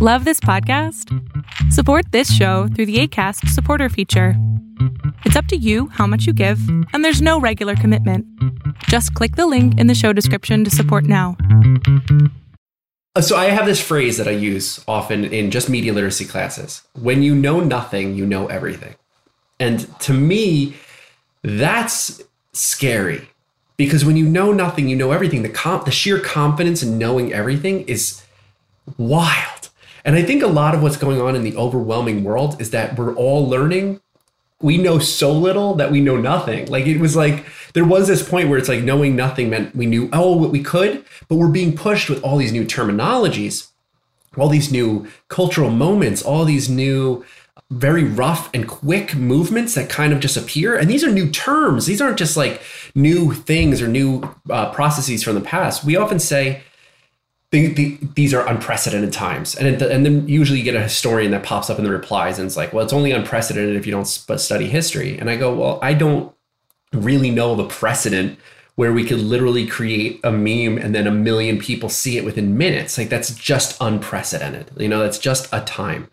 Love this podcast? Support this show through the ACAST supporter feature. It's up to you how much you give, and there's no regular commitment. Just click the link in the show description to support now. Uh, So I have this phrase that I use often in just media literacy classes. When you know nothing, you know everything. And to me, that's scary because when you know nothing, you know everything. The comp- the sheer confidence in knowing everything is wild. And I think a lot of what's going on in the overwhelming world is that we're all learning. We know so little that we know nothing. Like it was like there was this point where it's like knowing nothing meant we knew oh what we could, but we're being pushed with all these new terminologies, all these new cultural moments, all these new very rough and quick movements that kind of just appear. And these are new terms. These aren't just like new things or new uh, processes from the past. We often say, the, the, these are unprecedented times. And, it, and then usually you get a historian that pops up in the replies and it's like, well, it's only unprecedented if you don't study history. And I go, well, I don't really know the precedent where we could literally create a meme and then a million people see it within minutes. Like that's just unprecedented. You know, that's just a time.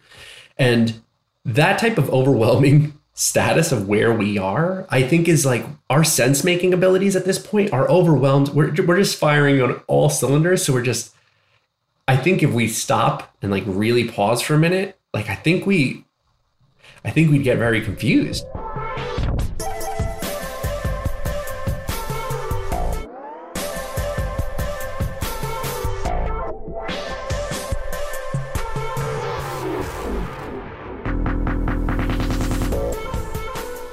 And that type of overwhelming status of where we are, I think is like our sense making abilities at this point are overwhelmed. We're, we're just firing on all cylinders. So we're just, I think if we stop and like really pause for a minute, like I think we, I think we'd get very confused.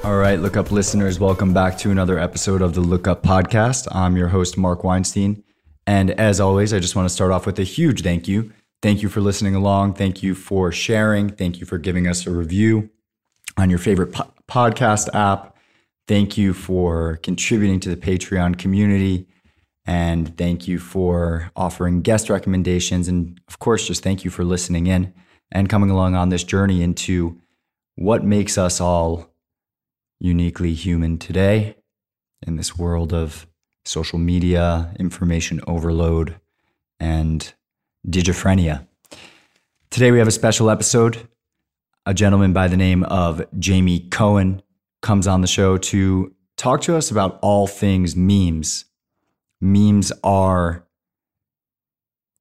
All right, Look Up listeners, welcome back to another episode of the Look Up podcast. I'm your host, Mark Weinstein. And as always, I just want to start off with a huge thank you. Thank you for listening along. Thank you for sharing. Thank you for giving us a review on your favorite po- podcast app. Thank you for contributing to the Patreon community. And thank you for offering guest recommendations. And of course, just thank you for listening in and coming along on this journey into what makes us all uniquely human today in this world of social media, information overload, and digiphrenia. Today we have a special episode. A gentleman by the name of Jamie Cohen comes on the show to talk to us about all things memes. Memes are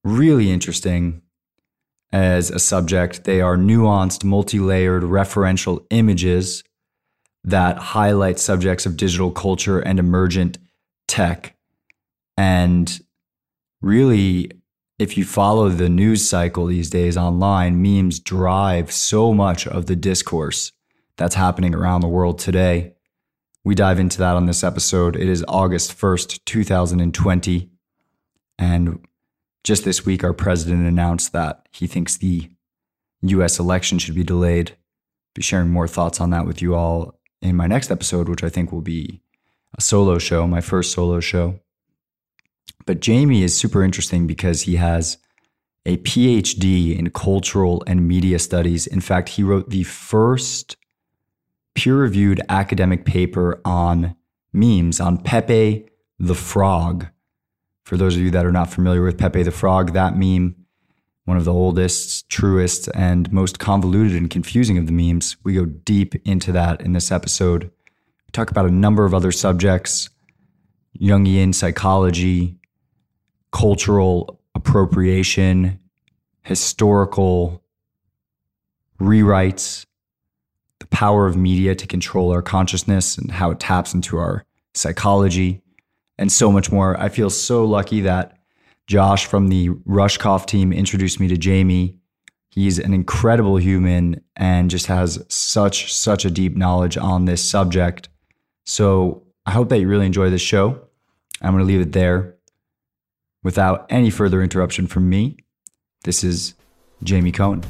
really interesting as a subject. They are nuanced, multi layered referential images that highlight subjects of digital culture and emergent tech. And really, if you follow the news cycle these days online, memes drive so much of the discourse that's happening around the world today. We dive into that on this episode. It is August 1st, 2020. And just this week, our president announced that he thinks the US election should be delayed. Be sharing more thoughts on that with you all in my next episode, which I think will be a solo show, my first solo show. But Jamie is super interesting because he has a PhD in cultural and media studies. In fact, he wrote the first peer reviewed academic paper on memes, on Pepe the Frog. For those of you that are not familiar with Pepe the Frog, that meme, one of the oldest, truest, and most convoluted and confusing of the memes. We go deep into that in this episode. Talk about a number of other subjects Jungian psychology, cultural appropriation, historical rewrites, the power of media to control our consciousness and how it taps into our psychology, and so much more. I feel so lucky that Josh from the Rushkoff team introduced me to Jamie. He's an incredible human and just has such, such a deep knowledge on this subject. So I hope that you really enjoy this show. I'm going to leave it there. Without any further interruption from me, this is Jamie Cohen.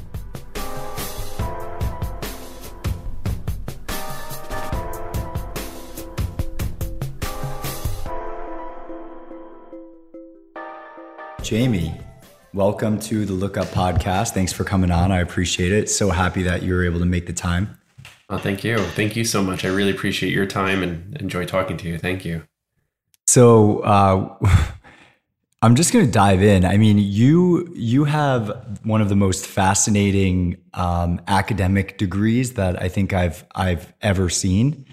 Jamie, welcome to the Look Up podcast. Thanks for coming on. I appreciate it. So happy that you were able to make the time. Oh, thank you. Thank you so much. I really appreciate your time and enjoy talking to you. Thank you. So, uh, I'm just going to dive in. I mean, you you have one of the most fascinating um, academic degrees that I think I've I've ever seen.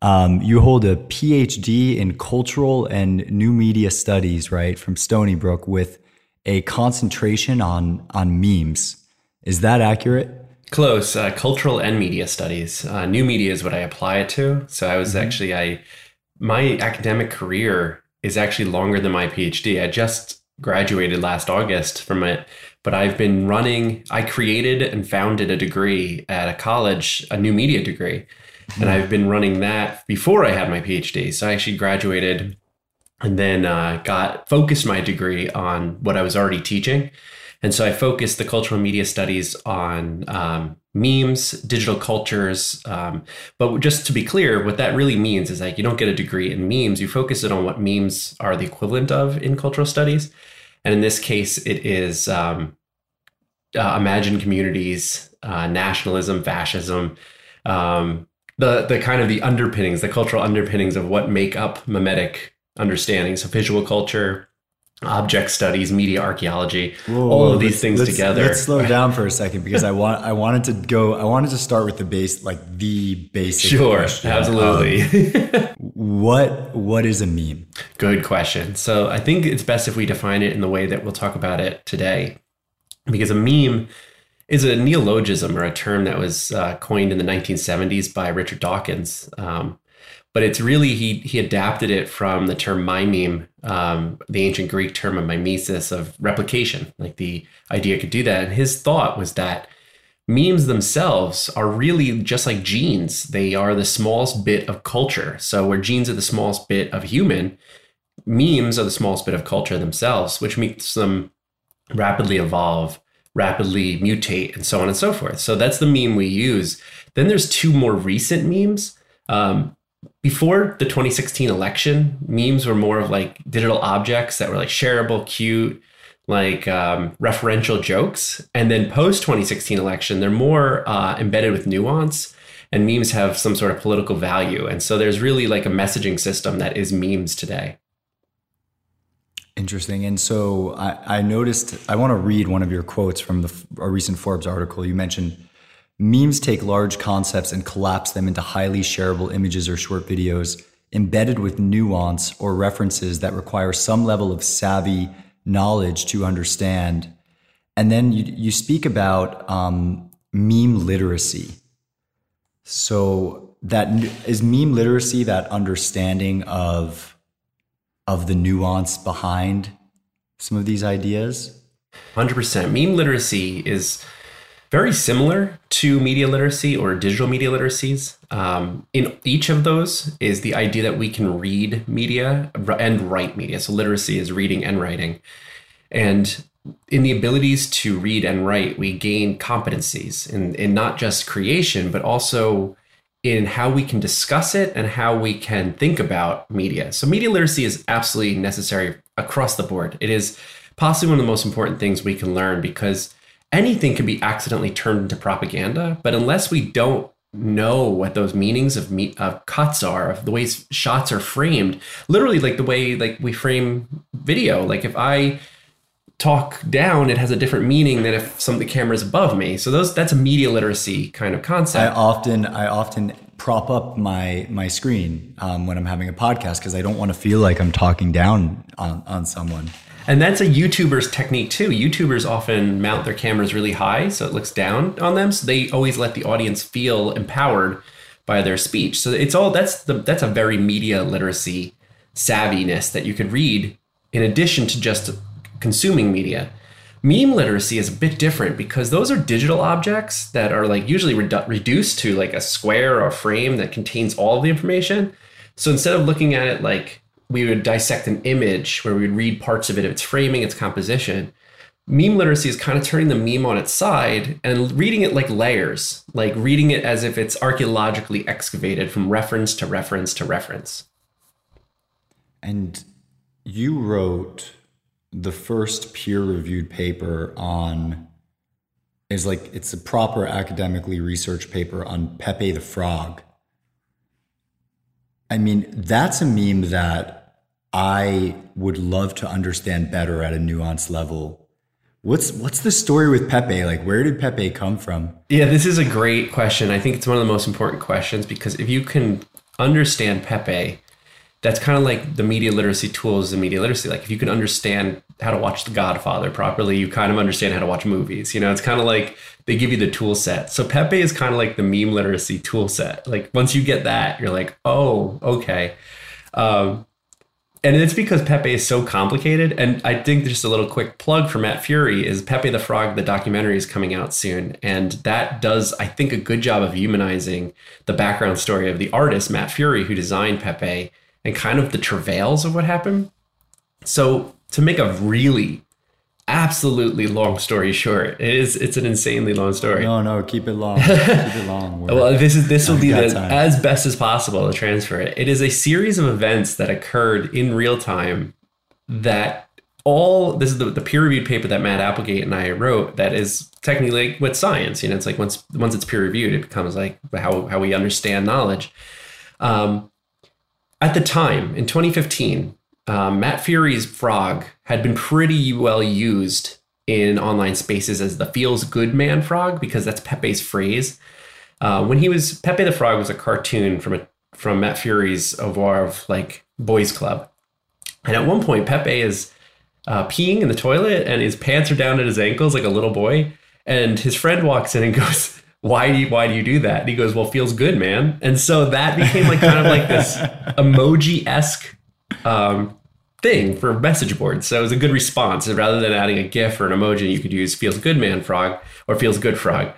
Um, you hold a PhD in cultural and new media studies, right, from Stony Brook, with a concentration on on memes. Is that accurate? Close. Uh, cultural and media studies. Uh, new media is what I apply it to. So I was mm-hmm. actually I my academic career is actually longer than my PhD. I just graduated last August from it, but I've been running, I created and founded a degree at a college, a new media degree. And I've been running that before I had my PhD. So I actually graduated and then uh, got focused my degree on what I was already teaching. And so I focused the cultural media studies on um, memes, digital cultures. Um, but just to be clear, what that really means is like you don't get a degree in memes, you focus it on what memes are the equivalent of in cultural studies. And in this case, it is um, uh, imagined communities, uh, nationalism, fascism, um, the the kind of the underpinnings, the cultural underpinnings of what make up memetic understanding. So visual culture, object studies, media archaeology, whoa, all of these things let's, together. Let's slow down for a second because I want I wanted to go I wanted to start with the base like the basic. Sure, question. absolutely. Um, what what is a meme? Good question. So I think it's best if we define it in the way that we'll talk about it today, because a meme is a neologism or a term that was uh, coined in the 1970s by Richard Dawkins. Um, but it's really he he adapted it from the term mimeme, um, the ancient Greek term of mimesis of replication. Like the idea could do that, and his thought was that memes themselves are really just like genes. They are the smallest bit of culture. So where genes are the smallest bit of human, memes are the smallest bit of culture themselves, which makes them rapidly evolve, rapidly mutate, and so on and so forth. So that's the meme we use. Then there's two more recent memes. Um, before the 2016 election, memes were more of like digital objects that were like shareable, cute, like um, referential jokes. And then post 2016 election, they're more uh, embedded with nuance, and memes have some sort of political value. And so there's really like a messaging system that is memes today. Interesting. And so I, I noticed, I want to read one of your quotes from the, a recent Forbes article. You mentioned Memes take large concepts and collapse them into highly shareable images or short videos embedded with nuance or references that require some level of savvy knowledge to understand. And then you, you speak about um, meme literacy. So that is meme literacy that understanding of of the nuance behind some of these ideas. 100% meme literacy is very similar to media literacy or digital media literacies. Um, in each of those is the idea that we can read media and write media. So literacy is reading and writing. And in the abilities to read and write, we gain competencies in, in not just creation, but also in how we can discuss it and how we can think about media. So media literacy is absolutely necessary across the board. It is possibly one of the most important things we can learn because anything can be accidentally turned into propaganda. But unless we don't know what those meanings of of cuts are, of the ways shots are framed, literally like the way like we frame video. Like if I talk down, it has a different meaning than if some of the camera is above me. So those that's a media literacy kind of concept. I often I often prop up my my screen um, when I'm having a podcast because I don't want to feel like I'm talking down on, on someone. And that's a YouTuber's technique too. YouTubers often mount their cameras really high so it looks down on them. So they always let the audience feel empowered by their speech. So it's all that's the that's a very media literacy savviness that you could read in addition to just consuming media. Meme literacy is a bit different because those are digital objects that are like usually redu- reduced to like a square or a frame that contains all the information. So instead of looking at it like we would dissect an image where we would read parts of it, its framing, its composition. Meme literacy is kind of turning the meme on its side and reading it like layers, like reading it as if it's archaeologically excavated from reference to reference to reference. And you wrote the first peer reviewed paper on is like it's a proper academically researched paper on Pepe the Frog. I mean, that's a meme that I would love to understand better at a nuanced level. What's what's the story with Pepe? Like where did Pepe come from? Yeah, this is a great question. I think it's one of the most important questions because if you can understand Pepe, that's kind of like the media literacy tools the media literacy. Like if you can understand how to watch The Godfather properly, you kind of understand how to watch movies. You know, it's kind of like they give you the tool set. So Pepe is kind of like the meme literacy tool set. Like once you get that, you're like, oh, okay. Um, and it's because Pepe is so complicated. And I think just a little quick plug for Matt Furie is Pepe the Frog, the documentary is coming out soon. And that does, I think, a good job of humanizing the background story of the artist, Matt Furie, who designed Pepe and kind of the travails of what happened. So to make a really absolutely long story short, it is it's an insanely long story. No, no, keep it long. keep it long. well, this is this will be the, as best as possible to transfer it. It is a series of events that occurred in real time that all this is the, the peer reviewed paper that Matt Applegate and I wrote that is technically like with science. You know, it's like once once it's peer reviewed, it becomes like how how we understand knowledge. Um, at the time, in 2015, um, Matt Furie's frog had been pretty well used in online spaces as the feels good man frog because that's Pepe's phrase. Uh, when he was Pepe the Frog was a cartoon from a from Matt Furie's oeuvre of like boys club, and at one point Pepe is uh, peeing in the toilet and his pants are down at his ankles like a little boy, and his friend walks in and goes, why do you why do you do that? And he goes, well, feels good, man. And so that became like kind of like this emoji esque um, thing for message boards. So it was a good response. And rather than adding a GIF or an emoji, you could use feels good, man, frog or feels good, frog.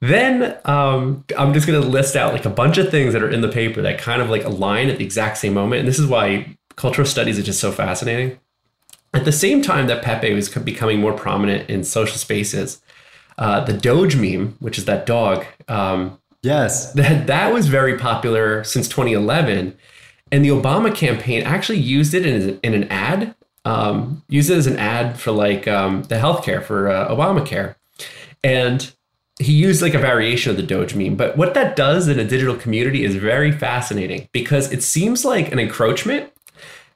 Then um, I'm just going to list out like a bunch of things that are in the paper that kind of like align at the exact same moment. And this is why cultural studies is just so fascinating. At the same time that Pepe was becoming more prominent in social spaces, uh, the Doge meme, which is that dog. Um, yes, that that was very popular since 2011, and the Obama campaign actually used it in, in an ad. Um, used it as an ad for like um, the healthcare for uh, Obamacare, and he used like a variation of the Doge meme. But what that does in a digital community is very fascinating because it seems like an encroachment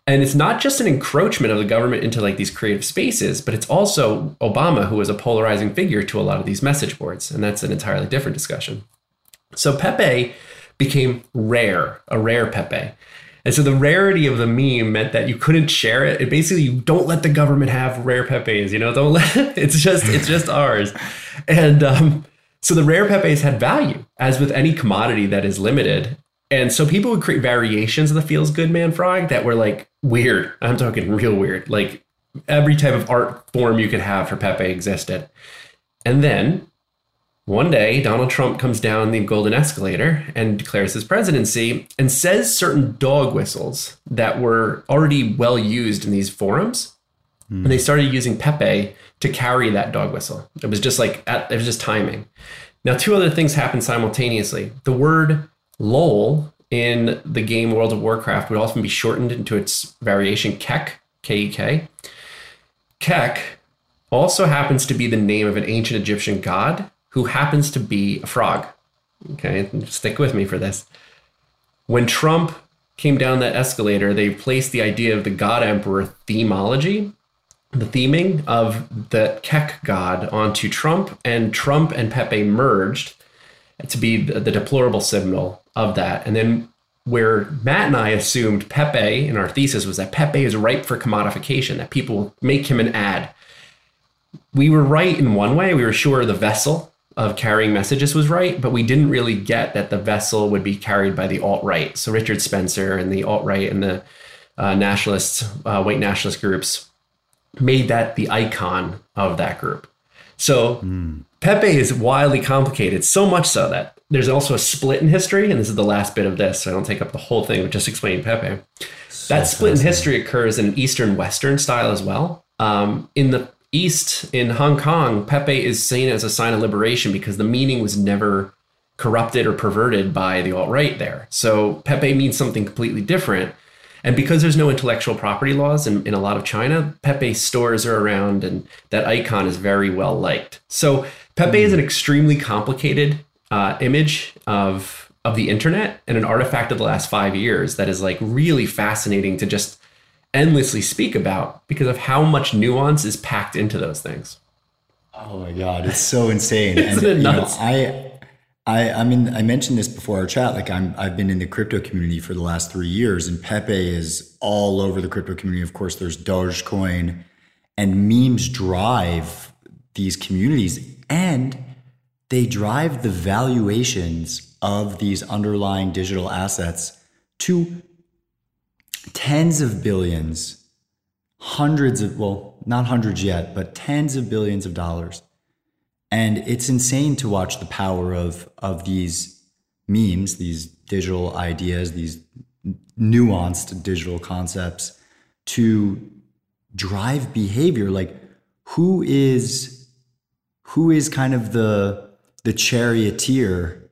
and it's not just an encroachment of the government into like these creative spaces, but it's also Obama who was a polarizing figure to a lot of these message boards. And that's an entirely different discussion. So Pepe became rare, a rare Pepe. And so the rarity of the meme meant that you couldn't share it. It basically you don't let the government have rare Pepes, you know, don't let it's just it's just ours. And um, so the rare Pepes had value, as with any commodity that is limited. And so people would create variations of the feels good man frog that were like weird. I'm talking real weird. Like every type of art form you could have for Pepe existed. And then one day, Donald Trump comes down the golden escalator and declares his presidency and says certain dog whistles that were already well used in these forums. Mm. And they started using Pepe to carry that dog whistle. It was just like, it was just timing. Now, two other things happened simultaneously. The word LOL in the game World of Warcraft would often be shortened into its variation Kek, K E K. Kek also happens to be the name of an ancient Egyptian god who happens to be a frog. Okay, stick with me for this. When Trump came down that escalator, they placed the idea of the god emperor themology, the theming of the Kek god onto Trump, and Trump and Pepe merged to be the, the deplorable symbol of that. And then where Matt and I assumed Pepe in our thesis was that Pepe is ripe for commodification, that people make him an ad. We were right in one way. We were sure the vessel of carrying messages was right, but we didn't really get that the vessel would be carried by the alt right. So Richard Spencer and the alt right and the uh, nationalists, uh, white nationalist groups, made that the icon of that group. So mm. Pepe is wildly complicated, so much so that there's also a split in history, and this is the last bit of this, so I don't take up the whole thing, but just explain Pepe. So that split in history occurs in an Eastern Western style as well. Um, in the East, in Hong Kong, Pepe is seen as a sign of liberation because the meaning was never corrupted or perverted by the alt right there. So Pepe means something completely different. And because there's no intellectual property laws in, in a lot of China, Pepe stores are around and that icon is very well liked. So Pepe mm. is an extremely complicated uh, image of of the internet and an artifact of the last five years that is like really fascinating to just endlessly speak about because of how much nuance is packed into those things. Oh my god, it's so insane. Isn't it you know, nuts? I I I mean I mentioned this before our chat. Like I'm I've been in the crypto community for the last three years, and Pepe is all over the crypto community. Of course, there's Dogecoin, and memes drive these communities, and they drive the valuations of these underlying digital assets to tens of billions, hundreds of well, not hundreds yet, but tens of billions of dollars. And it's insane to watch the power of of these memes, these digital ideas, these nuanced digital concepts to drive behavior. Like who is who is kind of the the charioteer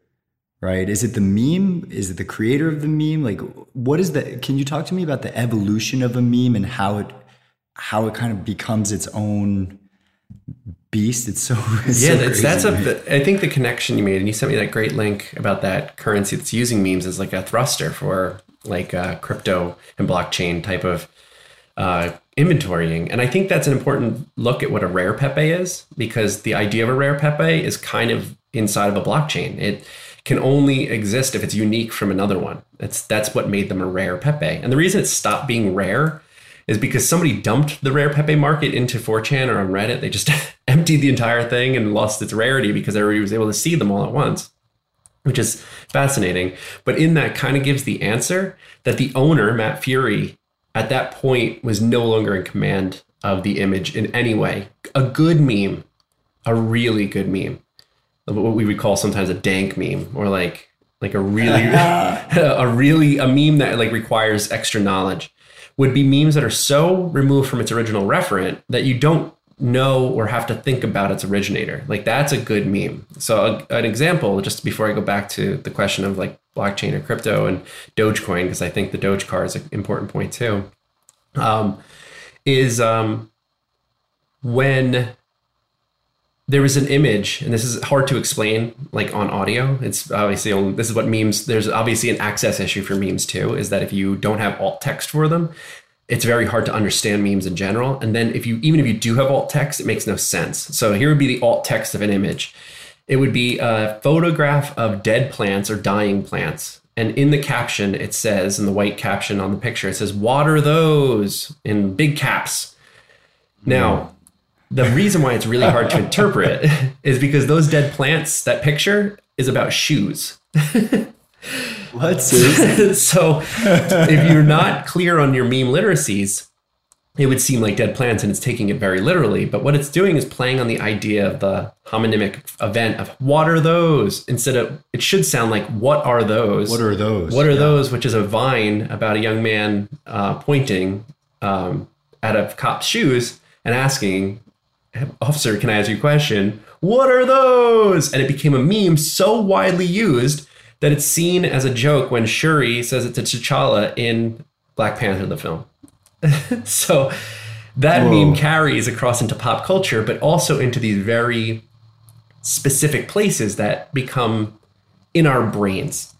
right? Is it the meme? Is it the creator of the meme? Like, what is the? Can you talk to me about the evolution of a meme and how it how it kind of becomes its own beast? It's so it's yeah, so that's, that's a. I think the connection you made, and you sent me that great link about that currency that's using memes as like a thruster for like uh, crypto and blockchain type of uh, inventorying. And I think that's an important look at what a rare Pepe is, because the idea of a rare Pepe is kind of inside of a blockchain. It can only exist if it's unique from another one. That's that's what made them a rare Pepe. And the reason it stopped being rare is because somebody dumped the rare Pepe market into 4chan or on Reddit. They just emptied the entire thing and lost its rarity because everybody was able to see them all at once, which is fascinating. But in that kind of gives the answer that the owner, Matt Furie, at that point was no longer in command of the image in any way. A good meme, a really good meme, what we would call sometimes a dank meme, or like like a really a really a meme that like requires extra knowledge would be memes that are so removed from its original referent that you don't know or have to think about its originator. Like that's a good meme. So a, an example, just before I go back to the question of like blockchain or crypto and Dogecoin, because I think the Doge car is an important point too, um, is um, when there was an image, and this is hard to explain like on audio. It's obviously only, this is what memes. There's obviously an access issue for memes too. Is that if you don't have alt text for them, it's very hard to understand memes in general. And then if you even if you do have alt text, it makes no sense. So here would be the alt text of an image. It would be a photograph of dead plants or dying plants. And in the caption, it says, in the white caption on the picture, it says, water those in big caps. Now, the reason why it's really hard to interpret is because those dead plants, that picture is about shoes. what? So if you're not clear on your meme literacies, it would seem like dead plants and it's taking it very literally. But what it's doing is playing on the idea of the homonymic event of what are those instead of it should sound like what are those? What are those? What are Yeah. those? Which is a vine about a young man uh, pointing um, at a cop's shoes and asking, Officer, can I ask you a question? What are those? And it became a meme so widely used that it's seen as a joke when Shuri says it to T'Challa in Black Panther, the film. so that Whoa. meme carries across into pop culture, but also into these very specific places that become in our brains.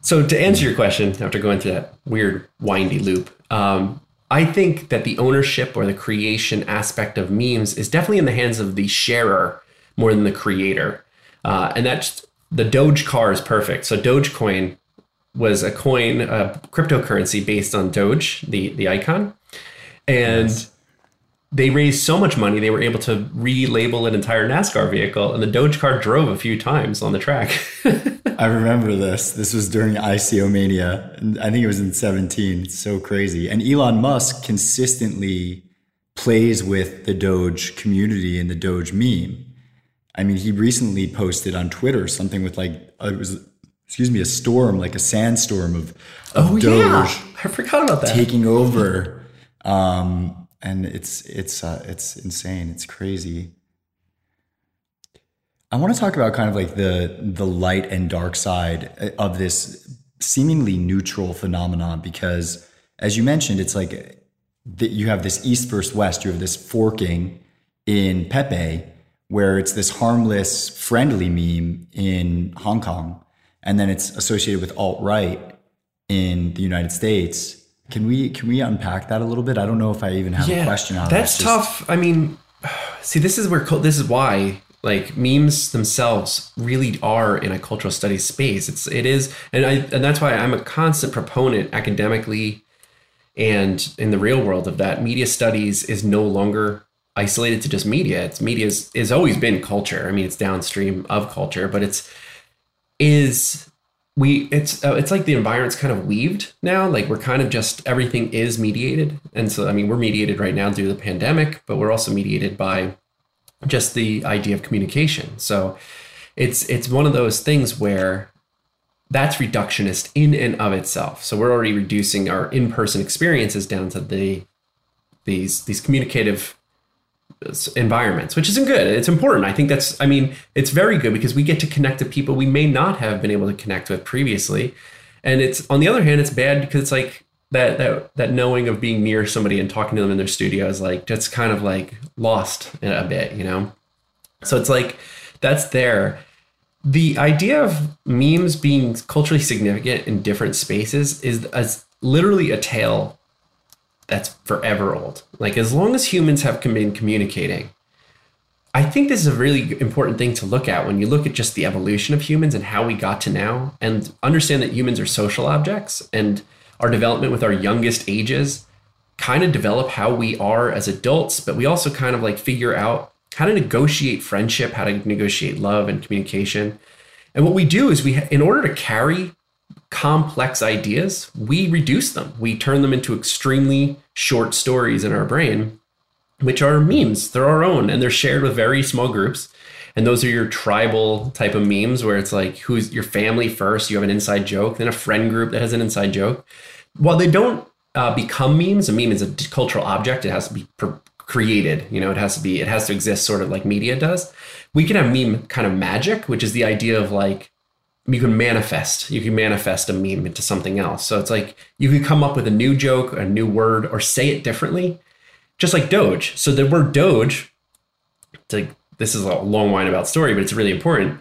So to answer your question, after going through that weird windy loop, um, I think that the ownership or the creation aspect of memes is definitely in the hands of the sharer more than the creator, uh, and that's the Doge car is perfect. So Dogecoin was a coin, a cryptocurrency based on Doge, the the icon, and they raised so much money they were able to relabel an entire NASCAR vehicle, and the Doge car drove a few times on the track. I remember this. This was during ICO Mania. I think it was in 17. It's so crazy. And Elon Musk consistently plays with the Doge community and the Doge meme. I mean, he recently posted on Twitter something with like, uh, it was, excuse me, a storm, like a sandstorm of, of Doge Oh, I forgot about that. taking over. Um, and it's, it's, uh, it's insane. It's crazy. I want to talk about kind of like the the light and dark side uh, of this seemingly neutral phenomenon because as you mentioned it's like that you have this east versus west you have this forking in Pepe where it's this harmless friendly meme in Hong Kong and then it's associated with alt right in the United States Can we can we unpack that a little bit? I don't know if I even have a question on that's tough. I mean, see, this is where this is why like memes themselves really are in a cultural studies space. It's it is, and I and that's why I'm a constant proponent academically and in the real world of that. Media studies is no longer isolated to just media. It's media is, always been culture. I mean, it's downstream of culture, but it's is we it's uh, it's like the environment's kind of weaved now like we're kind of just everything is mediated and so i mean we're mediated right now due to the pandemic but we're also mediated by just the idea of communication so it's it's one of those things where that's reductionist in and of itself so we're already reducing our in-person experiences down to the these these communicative uh, environments, which isn't good. It's important. I think that's, I mean, it's very good because we get to connect to people we may not have been able to connect with previously. And it's, on the other hand, it's bad because it's like that, that, that knowing of being near somebody and talking to them in their studio is like, just kind of like lost a bit, you know? So it's like, that's there. The idea of memes being culturally significant in different spaces is, is literally a tale that's forever old. Like as long as humans have been communicating, I think this is a really important thing to look at when you look at just the evolution of humans and how we got to now and understand that humans are social objects and our development with our youngest ages kind of develop how we are as adults, but we also kind of like figure out how to negotiate friendship, how to negotiate love and communication. And what we do is we in order to carry complex ideas, we reduce them. We turn them into extremely short stories in our brain, which are memes. They're our own and they're shared with very small groups. And those are your tribal type of memes where it's like who's your family first, you have an inside joke, then a friend group that has an inside joke. While they don't uh, become memes, a meme is a cultural object. It has to be per- created. You know, it has to be, it has to exist sort of like media does. We can have meme kind of magic, which is the idea of like you can manifest you can manifest a meme into something else so it's like you can come up with a new joke a new word or say it differently just like doge so the word doge like this is a long wine about story but it's really important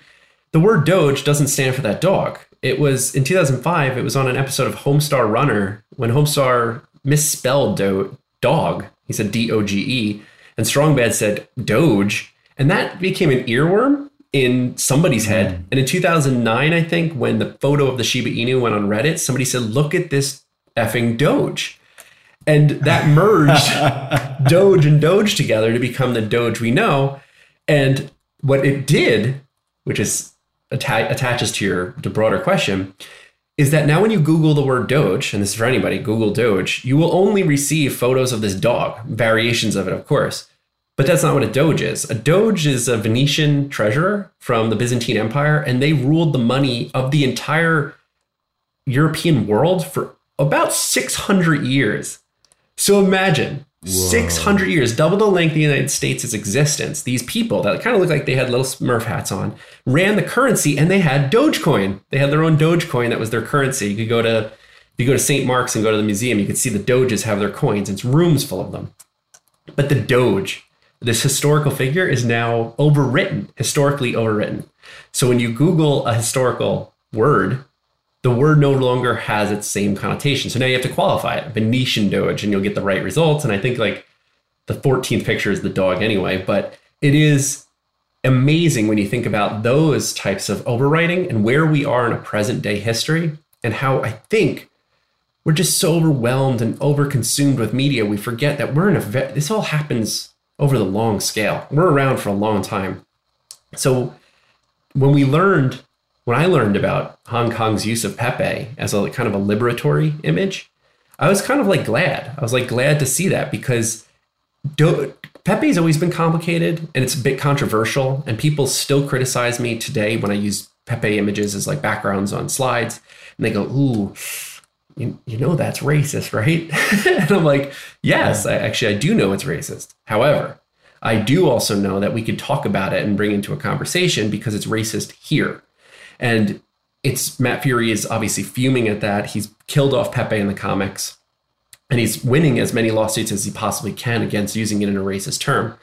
the word doge doesn't stand for that dog it was in 2005 it was on an episode of homestar runner when homestar misspelled do- dog he said d-o-g-e and Strong Bad said doge and that became an earworm in somebody's head. Mm. And in 2009, I think, when the photo of the Shiba Inu went on Reddit, somebody said, look at this effing Doge. And that merged Doge and Doge together to become the Doge we know. And what it did, which is atta- attaches to your to broader question, is that now when you Google the word Doge, and this is for anybody, Google Doge, you will only receive photos of this dog, variations of it, of course. But that's not what a doge is. A doge is a Venetian treasurer from the Byzantine Empire, and they ruled the money of the entire European world for about 600 years. So imagine Whoa. 600 years, double the length of the United States' existence. These people that kind of looked like they had little Smurf hats on ran the currency and they had Dogecoin. They had their own Dogecoin that was their currency. You could go to you go to St. Mark's and go to the museum, you could see the Doges have their coins. It's rooms full of them. But the Doge this historical figure is now overwritten, historically overwritten. So when you Google a historical word, the word no longer has its same connotation. So now you have to qualify it, Venetian Doge, and you'll get the right results. And I think like the 14th picture is the dog anyway, but it is amazing when you think about those types of overwriting and where we are in a present day history and how I think we're just so overwhelmed and overconsumed with media. We forget that we're in a, this all happens over the long scale. We're around for a long time. So when we learned, when I learned about Hong Kong's use of Pepe as a kind of a liberatory image, I was kind of like glad. I was like glad to see that because do, Pepe's always been complicated and it's a bit controversial, and people still criticize me today when I use Pepe images as like backgrounds on slides, and they go, "Ooh, you, you know that's racist, right? and I'm like, yes, I, actually, I do know it's racist. However, I do also know that we could talk about it and bring into a conversation because it's racist here. And it's Matt Furie is obviously fuming at that. He's killed off Pepe in the comics and he's winning as many lawsuits as he possibly can against using it in a racist term.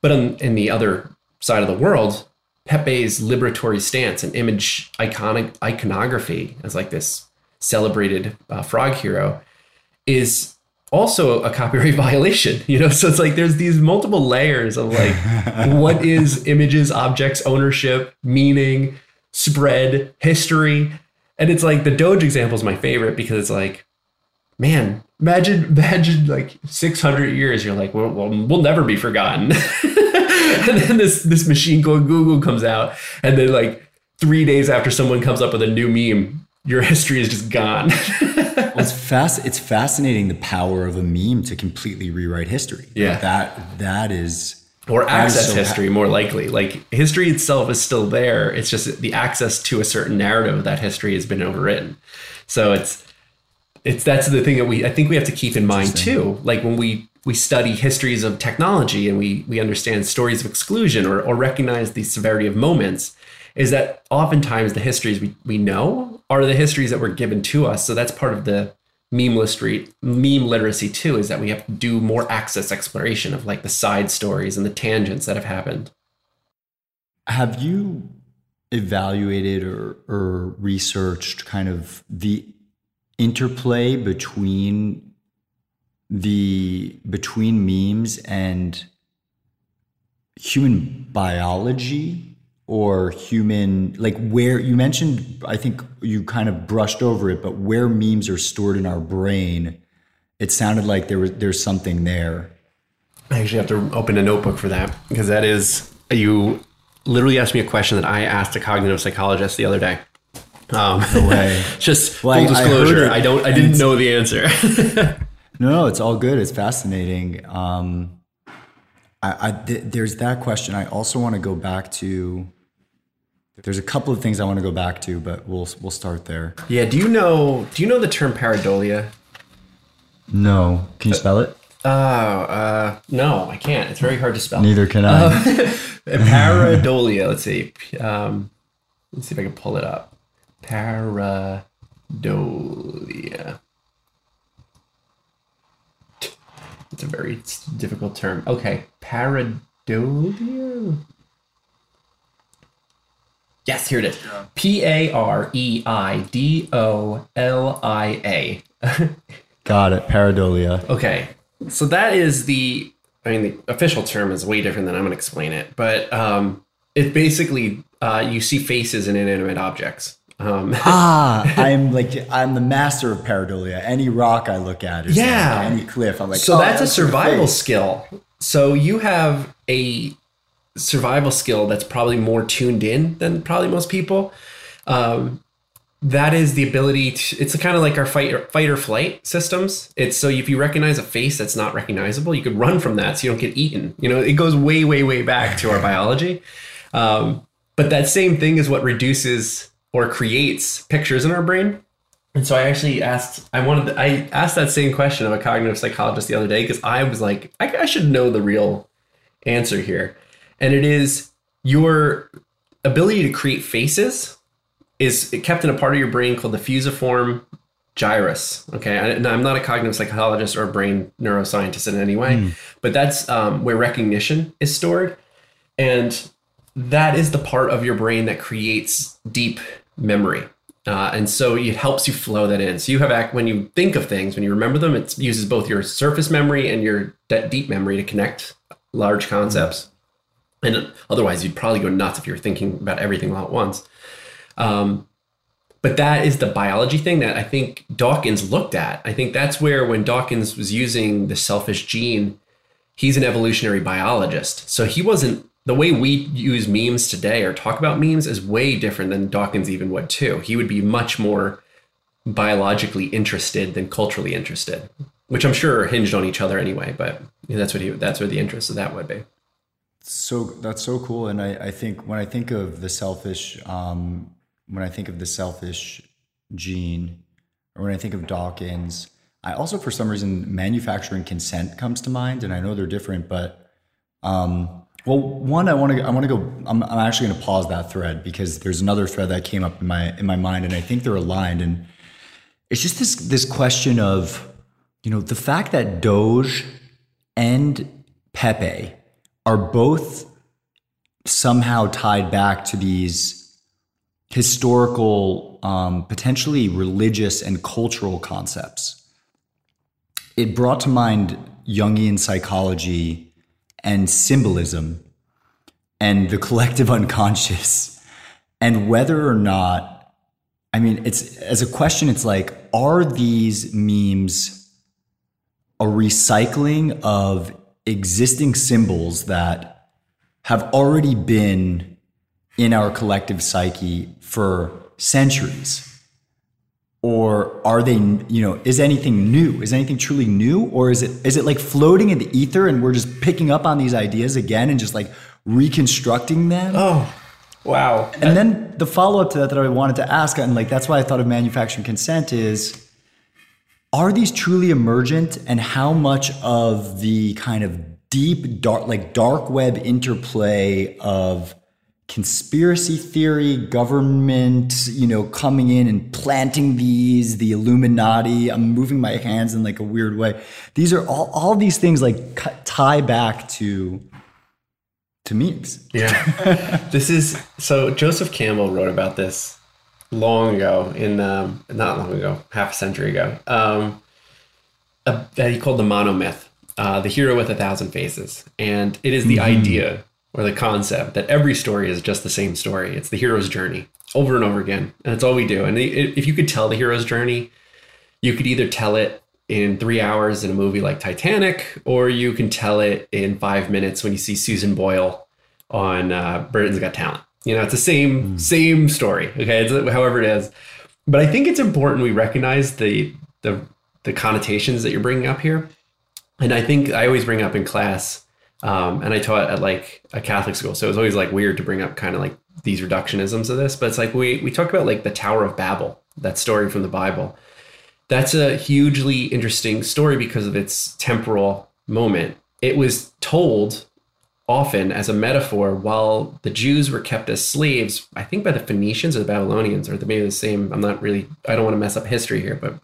But on, in the other side of the world, Pepe's liberatory stance and image iconic iconography as like this celebrated uh, frog hero is also a copyright violation you know so it's like there's these multiple layers of like what is images objects ownership meaning spread history and it's like the doge example is my favorite because it's like man imagine imagine like 600 years you're like well, well we'll never be forgotten and then this this machine called google comes out and then like three days after someone comes up with a new meme your history is just gone well, it's fast. It's fascinating the power of a meme to completely rewrite history. Yeah, like that that is or access so history more likely. Like history itself is still there. It's just the access to a certain narrative of that history has been overwritten. So it's it's that's the thing that we I think we have to keep in mind too. Like when we we study histories of technology and we we understand stories of exclusion or, or recognize the severity of moments is that oftentimes the histories we, we know are the histories that were given to us. So that's part of the meme literacy, meme literacy too, is that we have to do more access exploration of like the side stories and the tangents that have happened. Have you evaluated or, or researched kind of the interplay between the between memes and human biology or human like where you mentioned i think you kind of brushed over it but where memes are stored in our brain it sounded like there was there's something there. I actually have to open a notebook for that because that is you literally asked me a question that i asked a cognitive psychologist the other day. Um, no way. just well, full disclosure I, I don't i didn't know the answer. No no it's all good. It's fascinating. Um, I, I th- there's that question. I also want to go back to there's a couple of things I want to go back to, but we'll we'll start there. Yeah. Do you know Do you know the term pareidolia? No. Can you spell it? Oh, uh, no, I can't. It's very hard to spell. Neither can I. Uh, pareidolia. Let's see. Um, let's see if I can pull it up. Pareidolia. It's a very difficult term. Okay, pareidolia. Yes, here it is. P A R E I D O L I A. Got it. Pareidolia. Okay. So that is the, I mean, the official term is way different than I'm going to explain it, but um, it basically, uh, you see faces in inanimate objects. Um, ah, I'm like I'm the master of pareidolia. Any rock I look at, yeah, any cliff, I'm like. So oh, that's, that's a survival skill. So you have a survival skill that's probably more tuned in than probably most people. Um, that is the ability to, it's kind of like our fight or, fight or flight systems. It's so if you recognize a face that's not recognizable, you could run from that so you don't get eaten. You know, it goes way, way, way back to our biology. Um, but that same thing is what reduces or creates pictures in our brain. And so I actually asked, I wanted, to, I asked that same question of a cognitive psychologist the other day because I was like, I, I should know the real answer here and it is your ability to create faces is kept in a part of your brain called the fusiform gyrus. Okay, and I, am not a cognitive psychologist or a brain neuroscientist in any way, mm. but that's um, where recognition is stored, and that is the part of your brain that creates deep memory. Uh, and so it helps you flow that in. So you have when you think of things, when you remember them, it uses both your surface memory and your deep memory to connect large concepts. And otherwise, you'd probably go nuts if you were thinking about everything all at once. Um, but that is the biology thing that I think Dawkins looked at. I think that's where, when Dawkins was using the selfish gene, he's an evolutionary biologist. So he wasn't the way we use memes today or talk about memes is way different than Dawkins even would too. He would be much more biologically interested than culturally interested, which I'm sure are hinged on each other anyway. But that's what he that's where the interest of that would be. So that's so cool, and I, I think when I think of the selfish, um, when I think of the selfish gene, or when I think of Dawkins, I also for some reason manufacturing consent comes to mind, and I know they're different, but um, well, one I want to I want to go. I'm, I'm actually going to pause that thread because there's another thread that came up in my in my mind, and I think they're aligned, and it's just this this question of you know the fact that Doge and Pepe are both somehow tied back to these historical, um, potentially religious and cultural concepts. it brought to mind Jungian psychology and symbolism and the collective unconscious and whether or not I mean it's as a question it's like are these memes a recycling of existing symbols that have already been in our collective psyche for centuries? Or are they you know is anything new? Is anything truly new? Or is it is it like floating in the ether and we're just picking up on these ideas again and just like reconstructing them? Oh wow. And then the follow-up to that that i wanted to ask and like that's why i thought of manufacturing consent is are these truly emergent and how much of the kind of deep dark like dark web interplay of conspiracy theory, government, you know, coming in and planting these, the Illuminati. I'm moving my hands in like a weird way. These are all all these things like tie back to to memes. Yeah. this is so Joseph Campbell wrote about this long ago in um, not long ago, half a century ago. Um, a, that he called the monomyth, uh, the hero with a thousand faces, and it is the mm-hmm. idea or the concept that every story is just the same story. It's the hero's journey over and over again. And that's all we do. And if you could tell the hero's journey, you could either tell it in three hours in a movie like Titanic, or you can tell it in five minutes when you see Susan Boyle on uh, Britain's Got Talent. You know, it's the same mm. same story. Okay, it's, however it is. But I think it's important we recognize the the the connotations that you're bringing up here. And I think I always bring up in class um, and I taught at like a Catholic school, so it was always like weird to bring up kind of like these reductionisms of this. But it's like we we talk about like the Tower of Babel, that story from the Bible. That's a hugely interesting story because of its temporal moment. It was told often as a metaphor while the Jews were kept as slaves, I think by the Phoenicians or the Babylonians, or maybe the same. I'm not really, I don't want to mess up history here, but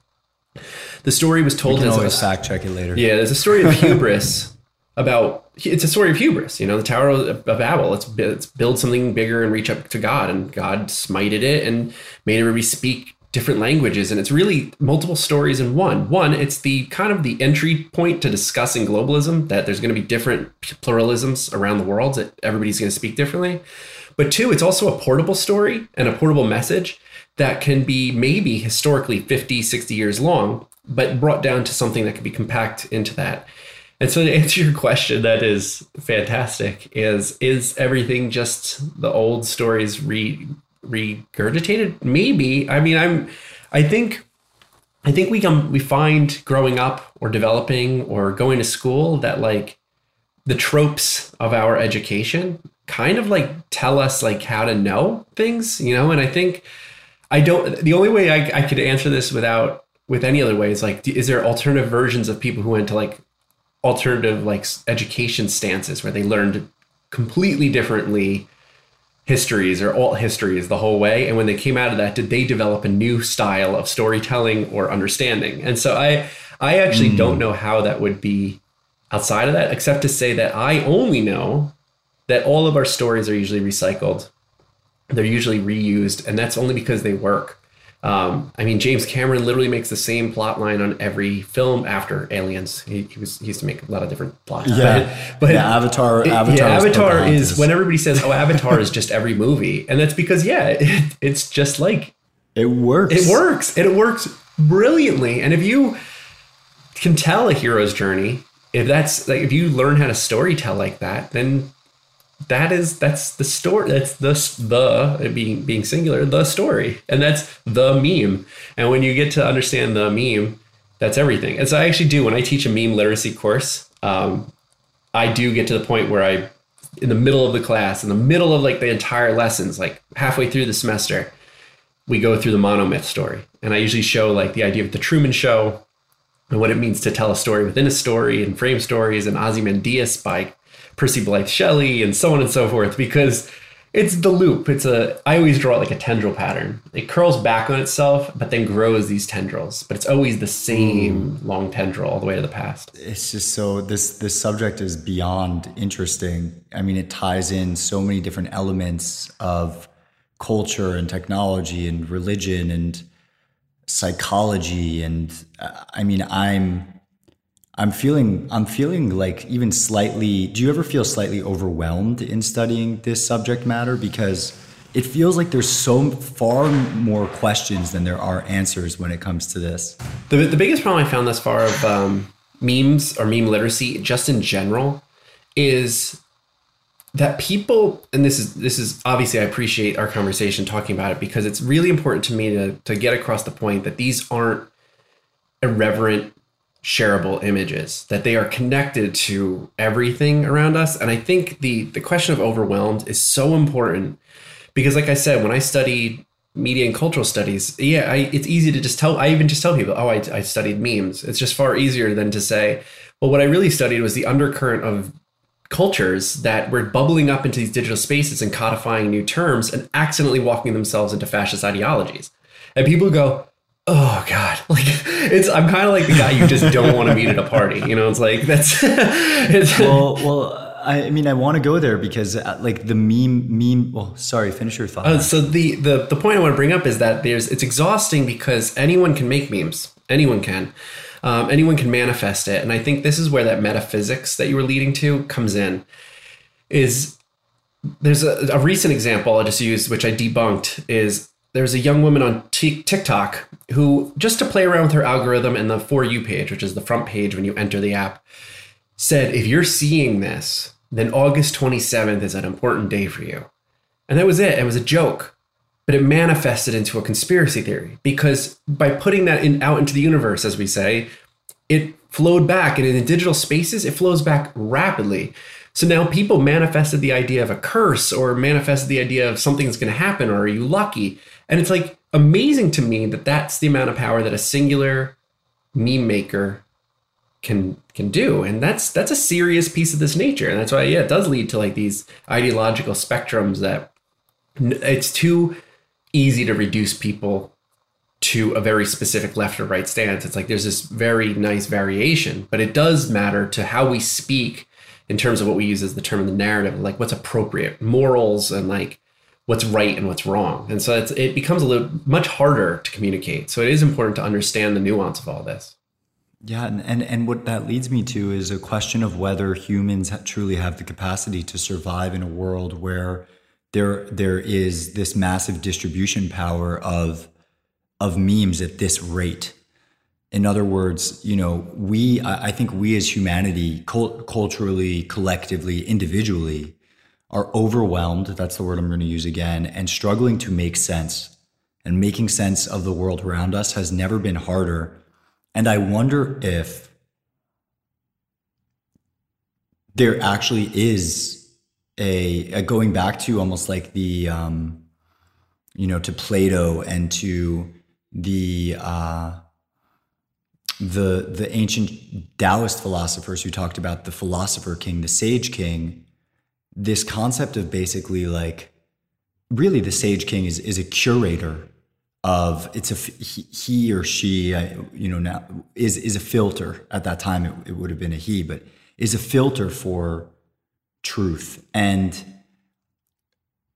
the story was told can as always a, fact check it later. Yeah, there's a story of hubris about it's a story of hubris. You know, the Tower of Babel. It's, it's build something bigger and reach up to God, and God smited it and made everybody speak different languages. And it's really multiple stories in one. One, it's the kind of the entry point to discussing globalism that there's going to be different pluralisms around the world that everybody's going to speak differently. But two, it's also a portable story and a portable message that can be maybe historically 50, 60 years long, but brought down to something that can be compact into that. And so to answer your question, that is fantastic. Is is everything just the old stories re regurgitated? Maybe. I mean, I'm. I think. I think we come we find growing up or developing or going to school that like the tropes of our education kind of like tell us like how to know things, you know. And I think I don't. The only way I, I could answer this without with any other way is like, is there alternative versions of people who went to like alternative like education stances where they learned completely differently histories or alt histories the whole way and when they came out of that did they develop a new style of storytelling or understanding? And so i i actually mm. don't know how that would be outside of that except to say that i only know that all of our stories are usually recycled. They're usually reused and that's only because they work um, I mean, James Cameron literally makes the same plot line on every film after Aliens. He, he was he used to make a lot of different plots. Yeah, but, but yeah, Avatar. Avatar, yeah, Avatar is when everybody says, "Oh, Avatar is just every movie," and that's because yeah, it, it's just like it works. It works, and it works brilliantly. And if you can tell a hero's journey, if that's like if you learn how to story tell like that, then that is that's the story that's the the being being singular the story. And that's the meme. And when you get to understand the meme that's everything. And so i actually do when i teach a meme literacy course um, i do get to the point where i in the middle of the class in the middle of like the entire lessons like halfway through the semester we go through the monomyth story. And i usually show like the idea of the truman show and what it means to tell a story within a story and frame stories and ozymandias by Percy Bysshe Shelley and so on and so forth because it's the loop. It's a I always draw it like a tendril pattern. It curls back on itself, but then grows these tendrils. But it's always the same mm. long tendril all the way to the past. It's just so this this subject is beyond interesting. I mean, it ties in so many different elements of culture and technology and religion and psychology and uh, I mean, I'm I'm feeling I'm feeling like even slightly do you ever feel slightly overwhelmed in studying this subject matter because it feels like there's so far more questions than there are answers when it comes to this. The, the biggest problem I found thus far of um, memes or meme literacy, just in general, is that people and this is this is obviously I appreciate our conversation talking about it because it's really important to me to to get across the point that these aren't irreverent shareable images that they are connected to everything around us. And i think the the question of overwhelmed is so important because like i said when i studied media and cultural studies yeah I, it's easy to just tell i even just tell people oh I, I studied memes. It's just far easier than to say well what i really studied was the undercurrent of cultures that were bubbling up into these digital spaces and codifying new terms and accidentally walking themselves into fascist ideologies. And people go oh god like it's i'm kind of like the guy you just don't want to meet at a party you know it's like that's it's, well well I mean, I want to go there because, uh, like, the meme, meme. Well, sorry, finish your thought. Uh, so the, the the point I want to bring up is that there's it's exhausting because anyone can make memes. Anyone can, um, anyone can manifest it, and I think this is where that metaphysics that you were leading to comes in. Is there's a, a recent example I just used, which I debunked, is there's a young woman on TikTok who, just to play around with her algorithm and the For You page, which is the front page when you enter the app, said, if you're seeing this, then August 27th is an important day for you. And that was it. It was a joke. But it manifested into a conspiracy theory because by putting that in, out into the universe, as we say, it flowed back. And in the digital spaces, it flows back rapidly. So now people manifested the idea of a curse or manifested the idea of something's going to happen or are you lucky? And it's like amazing to me that that's the amount of power that a singular meme maker can can do. And that's that's a serious piece of this nature. And that's why yeah it does lead to like these ideological spectrums that it's too easy to reduce people to a very specific left or right stance. It's like there's this very nice variation but it does matter to how we speak in terms of what we use as the term in the narrative like what's appropriate morals and like what's right and what's wrong. And so it becomes a little much harder to communicate. So it is important to understand the nuance of all this. Yeah, and, and, and what that leads me to is a question of whether humans truly have the capacity to survive in a world where there there is this massive distribution power of of memes at this rate. In other words, you know, we I think we as humanity, culturally, collectively, individually, are overwhelmed, that's the word I'm going to use again, and struggling to make sense. And making sense of the world around us has never been harder. And I wonder if there actually is a, a going back to almost like the, um, you know, to Plato and to the, uh, the the ancient Taoist philosophers who talked about the philosopher king, the sage king, this concept of basically like really the sage king is is a curator of it's a he, or she uh, you know now is is a filter. At that time it, it would have been a he but is a filter for truth. And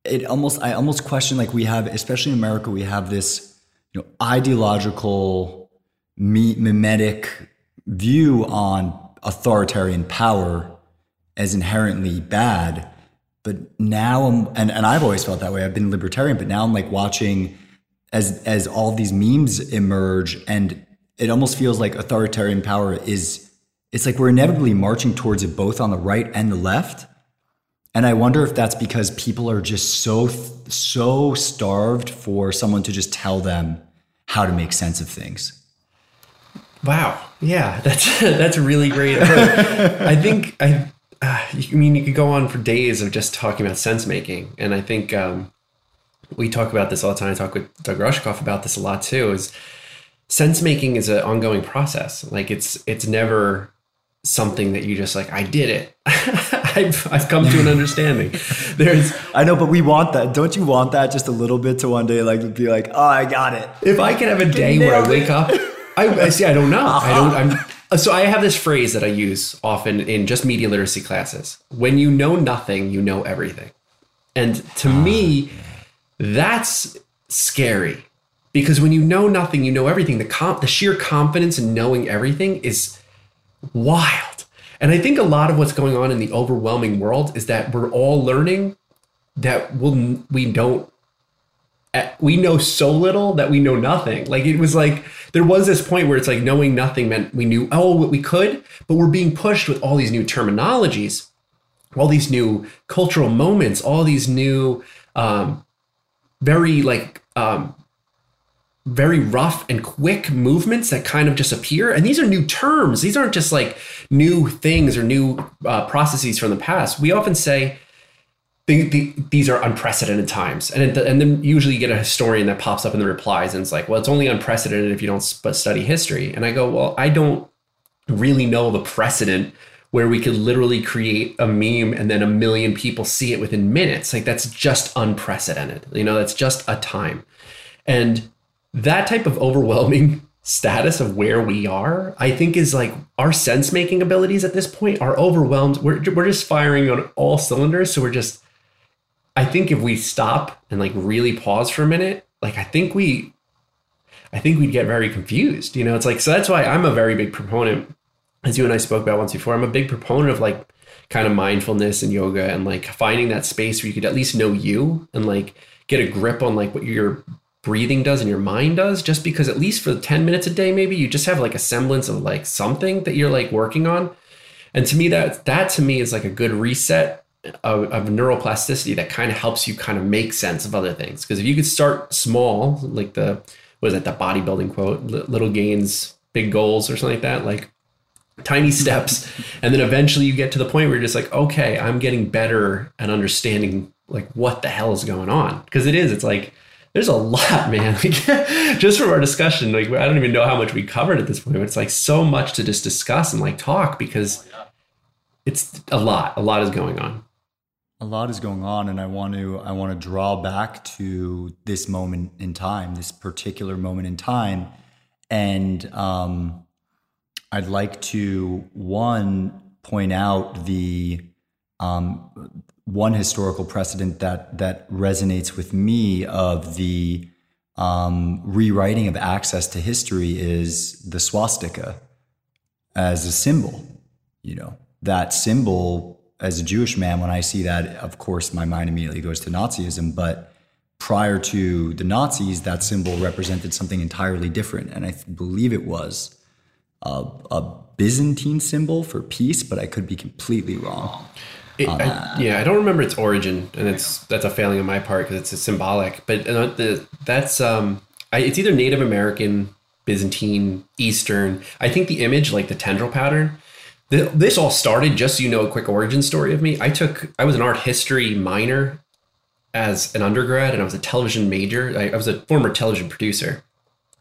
it almost i almost question like we have especially in america we have this you know ideological mimetic view on authoritarian power as inherently bad. But now I'm, and, and I've always felt that way. I've been libertarian, but now I'm like watching as as all these memes emerge, and it almost feels like authoritarian power is. It's like we're inevitably marching towards it both on the right and the left. And I wonder if that's because people are just so so starved for someone to just tell them how to make sense of things. Wow. Yeah, that's that's really great. I think I uh, I mean, you could go on for days of just talking about sense making, and I think um, we talk about this all the time. I talk with Doug Rushkoff about this a lot too. Is sense making is an ongoing process. Like it's it's never something that you just like I did it. I've I've come to an understanding. There's I know, but we want that. Don't you want that just a little bit to one day like be like, oh, I got it. If I can have a day where I wake up, I, I see. I don't know. I don't. I'm so I have this phrase that I use often in just media literacy classes. When you know nothing, you know everything. And to ah, me, that's scary because when you know nothing, you know everything. The comp, the sheer confidence in knowing everything is wild. And I think a lot of what's going on in the overwhelming world is that we're all learning that we'll, we don't we know so little that we know nothing. Like it was like there was this point where it's like knowing nothing meant we knew oh what we could, but we're being pushed with all these new terminologies, all these new cultural moments, all these new um, very like um, very rough and quick movements that kind of just appear. And these are new terms. These aren't just like new things or new uh, processes from the past. We often say the, the, these are unprecedented times. And, and then usually you get a historian that pops up in the replies and it's like, well, it's only unprecedented if you don't study history. And I go, well, I don't really know the precedent where we could literally create a meme and then a million people see it within minutes. Like that's just unprecedented. You know, that's just a time. And that type of overwhelming status of where we are, I think is like our sense making abilities at this point are overwhelmed. We're, we're just firing on all cylinders. So we're just, I think if we stop and like really pause for a minute, like I think we, I think we'd get very confused. You know, it's like, so that's why I'm a very big proponent, as you and I spoke about once before, I'm a big proponent of like kind of mindfulness and yoga and like finding that space where you could at least know you and like get a grip on like what your breathing does and your mind does just because at least for 10 minutes a day maybe you just have like a semblance of like something that you're like working on and to me that that to me is like a good reset of, of neuroplasticity that kind of helps you kind of make sense of other things because if you could start small like the what is that the bodybuilding quote little gains big goals or something like that like tiny steps and then eventually you get to the point where you're just like okay i'm getting better at understanding like what the hell is going on because it is it's like there's a lot, man. Like, just from our discussion, like I don't even know how much we covered at this point, but it's like so much to just discuss and like talk because oh, it's a lot. A lot is going on. A lot is going on, and I want to I want to draw back to this moment in time, this particular moment in time, and um, I'd like to one point out the um, one historical precedent that that resonates with me of the um, rewriting of access to history is the swastika as a symbol. You know that symbol as a Jewish man. When I see that, of course, my mind immediately goes to Nazism. But prior to the Nazis, that symbol represented something entirely different, and I believe it was a, a Byzantine symbol for peace. But I could be completely wrong. It, I, yeah, I don't remember its origin, and it's that's a failing on my part because it's a symbolic. But uh, the that's um, I, it's either Native American, Byzantine, Eastern. I think the image, like the tendril pattern, this all started. Just so you know, a quick origin story of me. I took I was an art history minor as an undergrad, and I was a television major. I, I was a former television producer,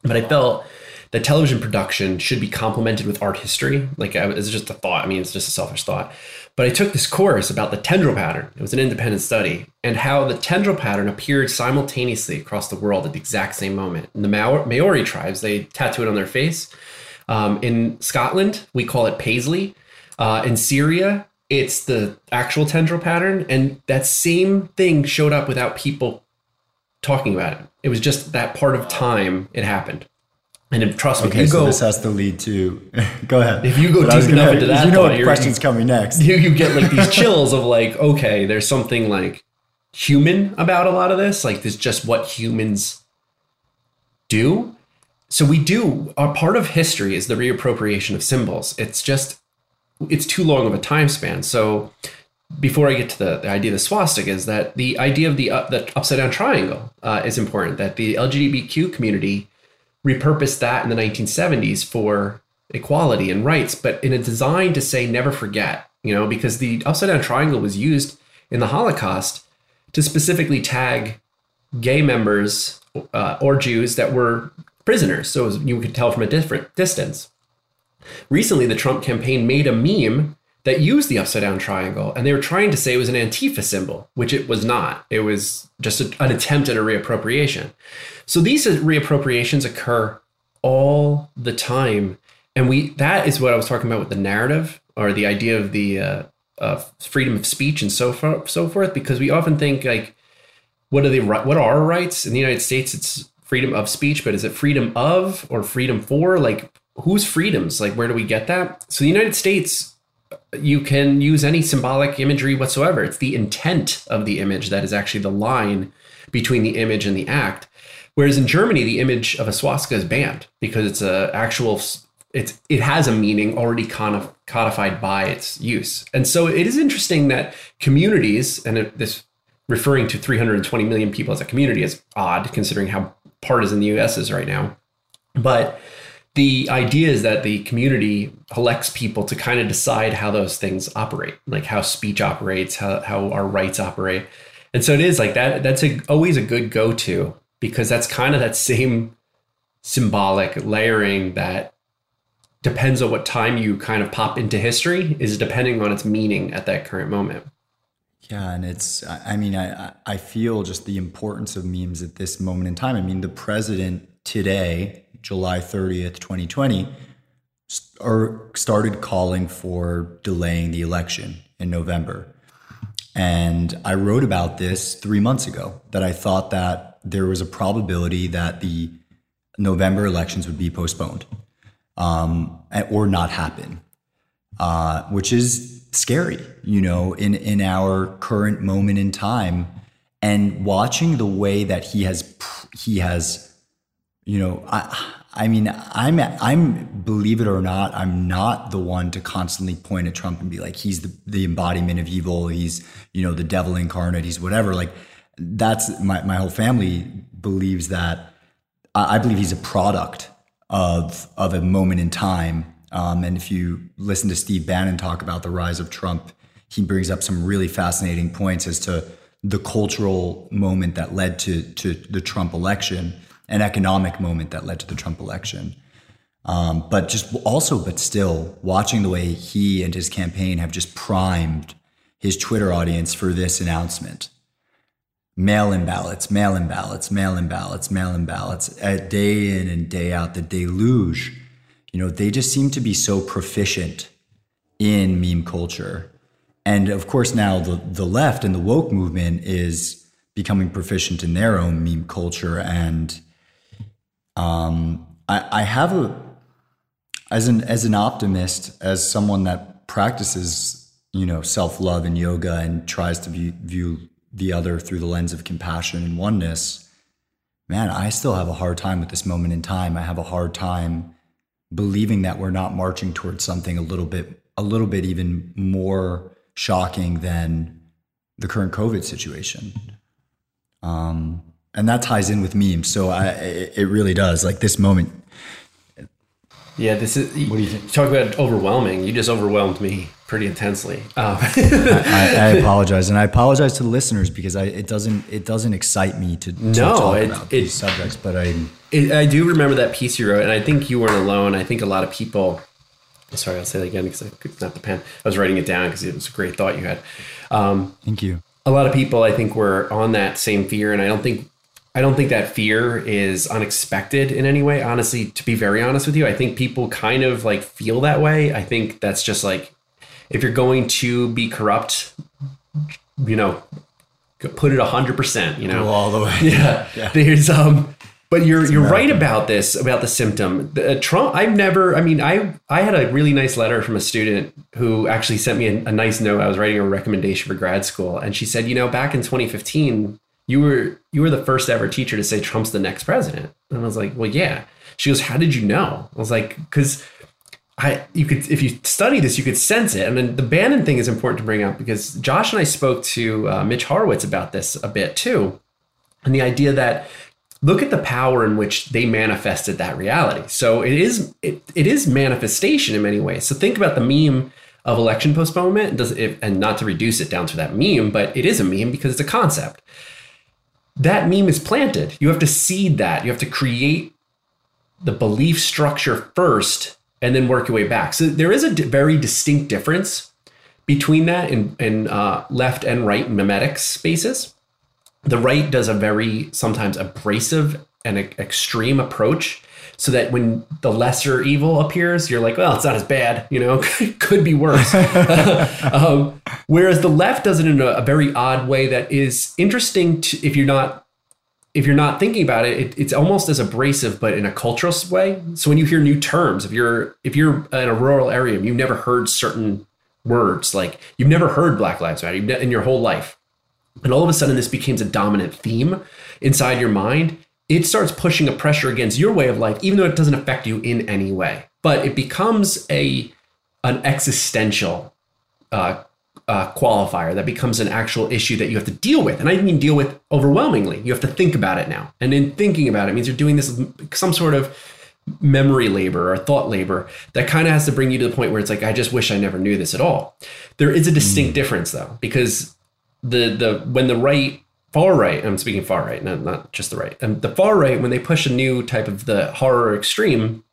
but I felt that television production should be complemented with art history. Like it's just a thought. I mean, it's just a selfish thought. But I took this course about the tendril pattern. It was an independent study and how the tendril pattern appeared simultaneously across the world at the exact same moment. and the Maori tribes, they tattoo it on their face. Um, in Scotland, we call it paisley. Uh, in Syria, it's the actual tendril pattern. And that same thing showed up without people talking about it. It was just that part of time it happened. And trust me, okay, you so go, this has to lead to. go ahead. If you go but deep enough into that, you know thought, what questions coming next. You, you get like these chills of like, okay, there's something like human about a lot of this. Like, this just what humans do. So we do. A part of history is the reappropriation of symbols. It's just, it's too long of a time span. So before I get to the, the idea of the swastika, is that the idea of the uh, the upside down triangle uh, is important. That the LGBTQ community repurposed that in the 1970s for equality and rights, but in a design to say never forget, you know, because the upside down triangle was used in the Holocaust to specifically tag gay members uh, or Jews that were prisoners. So was, you could tell from a different distance. Recently, the Trump campaign made a meme that used the upside down triangle, and they were trying to say it was an Antifa symbol, which it was not. It was just a, an attempt at a reappropriation. So these reappropriations occur all the time, and we that is what I was talking about with the narrative or the idea of the uh, uh, freedom of speech and so forth, so forth. Because we often think like, what are the what are our rights in the United States? It's freedom of speech, but is it freedom of or freedom for? Like whose freedoms? Like, where do we get that? So the United States, you can use any symbolic imagery whatsoever. It's the intent of the image that is actually the line between the image and the act. Whereas in Germany, the image of a swastika is banned because it's a actual it's it has a meaning already codified by its use. And so it is interesting that communities and this referring to 320 million people as a community is odd considering how partisan the US is right now. But the idea is that the community elects people to kind of decide how those things operate, like how speech operates, how, how our rights operate. And so it is like that. That's a, always a good go to because that's kind of that same symbolic layering that depends on what time you kind of pop into history is depending on its meaning at that current moment. Yeah, and it's I mean I I feel just the importance of memes at this moment in time. I mean the president today, July 30th, 2020, or started calling for delaying the election in November. And I wrote about this 3 months ago that I thought that there was a probability that the November elections would be postponed um, or not happen, uh, which is scary, you know, in, in our current moment in time. And watching the way that he has, he has, you know, I, I mean, I'm, I'm, believe it or not, I'm not the one to constantly point at Trump and be like, he's the, the embodiment of evil. He's, you know, the devil incarnate. He's whatever. Like, that's my, my whole family believes that. I, I believe he's a product of of a moment in time. Um, and if you listen to Steve Bannon talk about the rise of Trump, he brings up some really fascinating points as to the cultural moment that led to to the Trump election, an economic moment that led to the Trump election. Um, but just also, but still, watching the way he and his campaign have just primed his Twitter audience for this announcement mail in ballots, mail in ballots, mail in ballots, mail in ballots, at day in and day out, the deluge. You know, they just seem to be so proficient in meme culture. And of course, now the, the left and the woke movement is becoming proficient in their own meme culture. And um, I, I have a, as an, as an optimist, as someone that practices, you know, self love and yoga and tries to view, view the other through the lens of compassion and oneness, man, I still have a hard time with this moment in time. I have a hard time believing that we're not marching towards something a little bit, a little bit even more shocking than the current COVID situation. Um, and that ties in with memes. So I, it really does. Like this moment, yeah, this is. What do you think? Talk about overwhelming. You just overwhelmed me pretty intensely. Um. I, I, apologize, and I apologize to the listeners because I, it doesn't it doesn't excite me to, to no, talk it, about it, these subjects. But I it, I do remember that piece you wrote, and I think you weren't alone. I think a lot of people. Sorry, I'll say that again because I could not the pen. I was writing it down because it was a great thought you had. Um, Thank you. A lot of people, I think, were on that same fear, and I don't think I don't think that fear is unexpected in any way. Honestly, to be very honest with you, I think people kind of like feel that way. I think that's just like if you're going to be corrupt, you know, put it a hundred percent. You know, Go all the way. Yeah. yeah. There's um, but you're it's you're American. right about this about the symptom. The, uh, Trump. I've never. I mean, I I had a really nice letter from a student who actually sent me a, a nice note. I was writing a recommendation for grad school, and she said, you know, back in 2015 you were you were the first ever teacher to say Trump's the next president. And I was like, well, yeah. She goes, how did you know? I was like, because I you could if you study this, you could sense it. And then the Bannon thing is important to bring up because Josh and I spoke to uh, Mitch Horowitz about this a bit too, and the idea that look at the power in which they manifested that reality. So it is it, it is manifestation in many ways. So think about the meme of election postponement does it, and not to reduce it down to that meme, but it is a meme because it's a concept that meme is planted. You have to seed that. You have to create the belief structure first and then work your way back. So there is a d- very distinct difference between that and, and uh, left and right mimetic spaces. The right does a very sometimes abrasive and a- extreme approach so that when the lesser evil appears, you're like, well, it's not as bad, you know, could be worse. um, whereas the left does it in a, a, very odd way that is interesting to, if you're not if you're not thinking about it, it, it's almost as abrasive, but in a cultural way. So when you hear new terms, if you're if you're in a rural area and you've never heard certain words, like you've never heard Black Lives Matter in your whole life, and all of a sudden this becomes a dominant theme inside your mind, it starts pushing a pressure against your way of life, even though it doesn't affect you in any way. But it becomes a an existential uh, uh, qualifier that becomes an actual issue that you have to deal with. And I mean deal with overwhelmingly. You have to think about it now. And in thinking about it means you're doing this some sort of memory labor or thought labor that kind of has to bring you to the point where it's like, I just wish I never knew this at all. There is a distinct mm. difference though, because the the when the right far right, I'm speaking far right, not, not just the right. And the far right, when they push a new type of the horror extreme,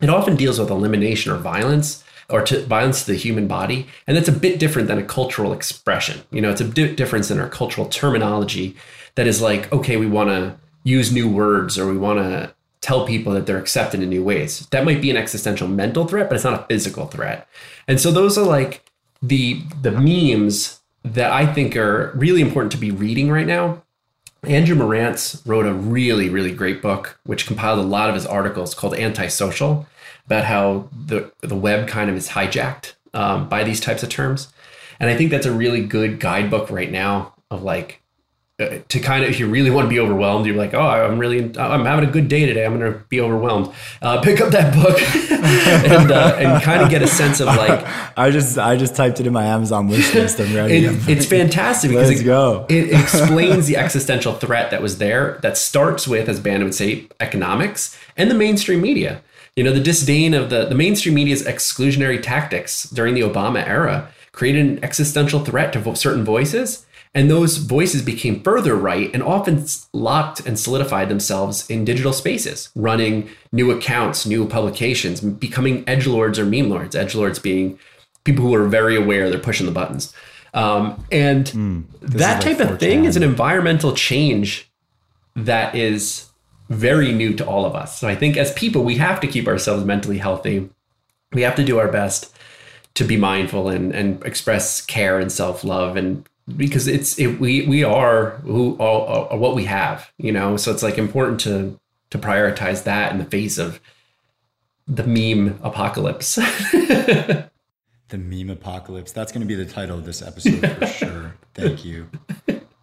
it often deals with elimination or violence or to violence to the human body. And that's a bit different than a cultural expression. You know, it's a bit difference in our cultural terminology that is like, okay, we want to use new words or we want to tell people that they're accepted in new ways. That might be an existential mental threat, but it's not a physical threat. And so those are like the the memes that I think are really important to be reading right now. Andrew Marantz wrote a really, really great book, which compiled a lot of his articles called Antisocial about how the the web kind of is hijacked um, by these types of terms, and I think that's a really good guidebook right now of like uh, to kind of if you really want to be overwhelmed you're like oh i'm really i'm having a good day today. I'm going to be overwhelmed. Uh, pick up that book and, uh, and kind of get a sense of like i just i just typed it in my amazon wish list. I'm ready. It, it's fantastic because Let's it, go. it explains the existential threat that was there that starts with as Bannon would say economics and the mainstream media you know, the disdain of the, the mainstream media's exclusionary tactics during the Obama era created an existential threat to certain voices. And those voices became further right and often locked and solidified themselves in digital spaces, running new accounts, new publications, becoming edge lords or meme lords. Edge lords being people who are very aware they're pushing the buttons. Um, and mm, that type like of thing is an environmental change that is very new to all of us. So I think as people, we have to keep ourselves mentally healthy. We have to do our best to be mindful and, and express care and self love and because it's it, we we are who all, all, what we have, you know. So it's like important to to prioritize that in the face of the meme apocalypse. the meme apocalypse. That's going to be the title of this episode for sure. Thank you.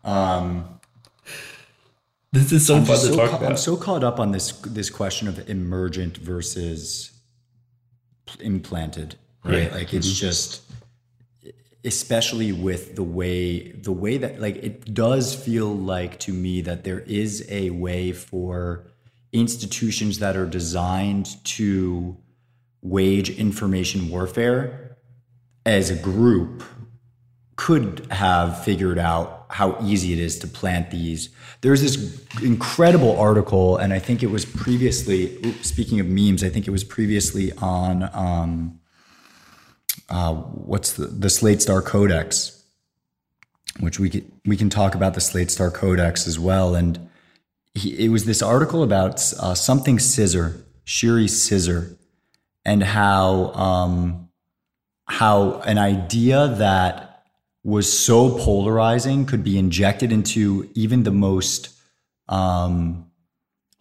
Um, this is so I'm fun to so talk ca- about. I'm so caught up on this this question of emergent versus implanted, right? Yeah. Like it's mm-hmm. just especially with the way the way that like it does feel like to me that there is a way for institutions that are designed to wage information warfare as a group could have figured out how easy it is to plant these. There's this incredible article, and I think it was previously, speaking of memes, I think it was previously on um, uh, what's the, the Slate Star Codex, which we can, we can talk about the Slate Star Codex as well. And he, it was this article about uh, something scissor, Shiri scissor, and how um, how an idea that was so polarizing could be injected into even the most um,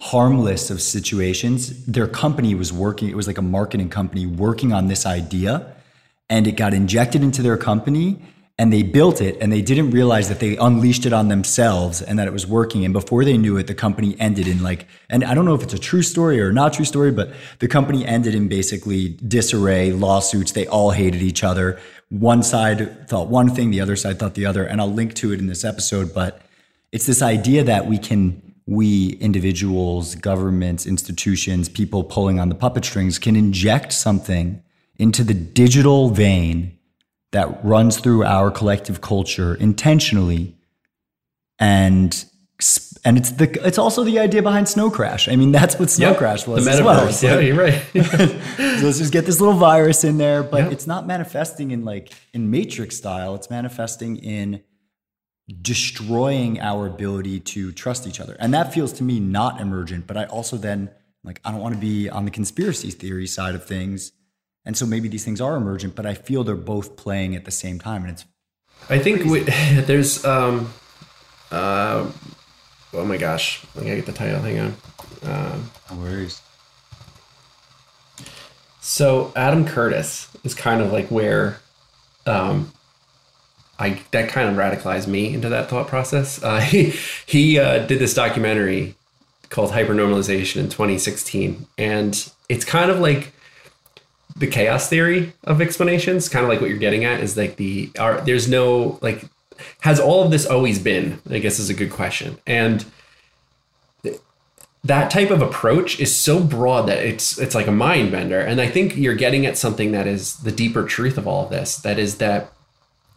harmless of situations. Their company was working, it was like a marketing company working on this idea, and it got injected into their company and they built it and they didn't realize that they unleashed it on themselves and that it was working and before they knew it the company ended in like and i don't know if it's a true story or not true story but the company ended in basically disarray lawsuits they all hated each other one side thought one thing the other side thought the other and i'll link to it in this episode but it's this idea that we can we individuals governments institutions people pulling on the puppet strings can inject something into the digital vein that runs through our collective culture intentionally and and it's the it's also the idea behind Snow Crash. I mean, that's what Snow yep, Crash was the as well. yeah, you're right. so let's just get this little virus in there, but yep. it's not manifesting in like in Matrix style. It's manifesting in destroying our ability to trust each other, and that feels to me not emergent. But I also then like I don't want to be on the conspiracy theory side of things and so maybe these things are emergent, but I feel they're both playing at the same time. And it's. I think we, there's um, uh, oh my gosh, I gotta get the title. Hang on. Um, No worries. So Adam Curtis is kind of like where um, I that kind of radicalized me into that thought process. Uh, he he uh, did this documentary called Hypernormalization in 2016, and it's kind of like the chaos theory of explanations. Kind of like what you're getting at is like the are, there's no like has all of this always been? I guess is a good question, and that type of approach is so broad that it's it's like a mind bender and i think you're getting at something that is the deeper truth of all of this that is that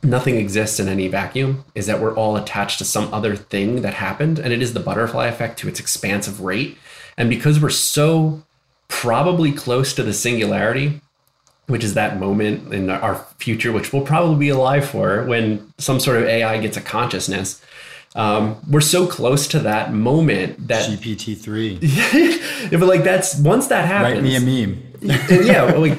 nothing exists in any vacuum is that we're all attached to some other thing that happened and it is the butterfly effect to its expansive rate and because we're so probably close to the singularity which is that moment in our future which we'll probably be alive for when some sort of ai gets a consciousness um, we're so close to that moment that GPT three. yeah, but like that's once that happens. Write me a meme. yeah, like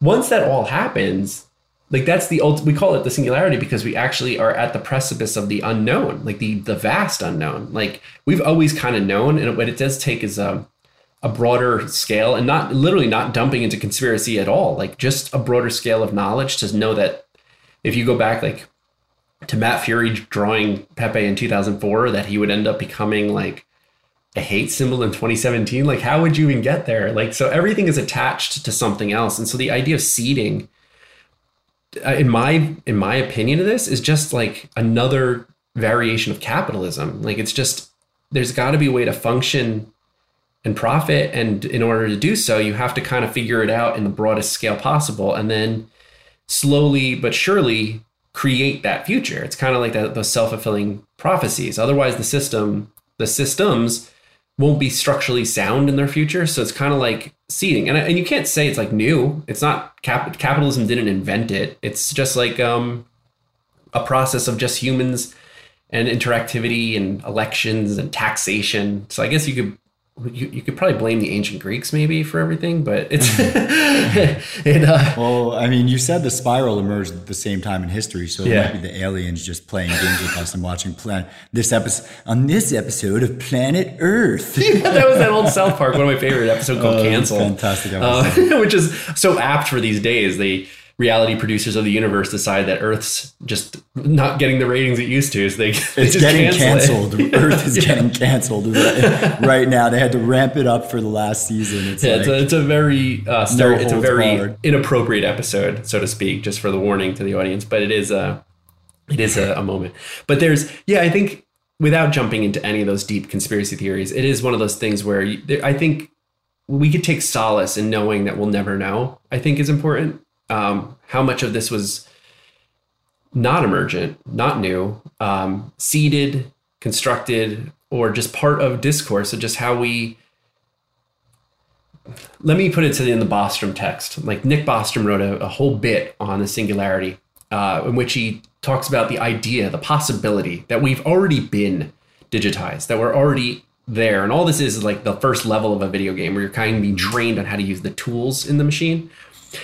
once that all happens, like that's the ult- we call it the singularity because we actually are at the precipice of the unknown, like the the vast unknown. Like we've always kind of known, and what it does take is a a broader scale, and not literally not dumping into conspiracy at all. Like just a broader scale of knowledge to know that if you go back, like to Matt Furie drawing Pepe in 2004 that he would end up becoming like a hate symbol in 2017 like how would you even get there? Like so everything is attached to something else. And so the idea of seeding uh, in my in my opinion of this is just like another variation of capitalism. Like it's just there's got to be a way to function and profit and in order to do so you have to kind of figure it out in the broadest scale possible and then slowly but surely create that future. It's kind of like that, those self-fulfilling prophecies. Otherwise, the system, the systems won't be structurally sound in their future. So it's kind of like seeding. And, and you can't say it's like new. It's not cap- capitalism didn't invent it. It's just like um, a process of just humans and interactivity and elections and taxation. So I guess you could you, you could probably blame the ancient Greeks maybe for everything, but it's it. Uh, Well, I mean, you said the spiral emerged at the same time in history, so it might be the aliens just playing games with us and watching plan this episode on this episode of Planet Earth. that was that old South Park, one of my favorite episodes called Oh, "Cancelled," fantastic uh, which is so apt for these days. The reality producers of the universe decide that Earth's just not getting the ratings it used to, so they, they It's getting cancel it. canceled. Earth is Yeah. getting canceled right, right now. They had to ramp it up for the last season. It's Yeah, like, it's a, it's a very uh, stere- it's a very barred. inappropriate episode, so to speak, just for the warning to the audience. But it is a it is a, a moment. But there's yeah, I think without jumping into any of those deep conspiracy theories, it is one of those things where you, there, I think we could take solace in knowing that we'll never know. I think is important. Um, how much of this was not emergent, not new, um, seeded, constructed, or just part of discourse of just how we let me put it to the, in the Bostrom text. Like Nick Bostrom wrote a, a whole bit on the singularity, uh, in which he talks about the idea, the possibility that we've already been digitized, that we're already there, and all this is, is like the first level of a video game where you're kind of being trained on how to use the tools in the machine.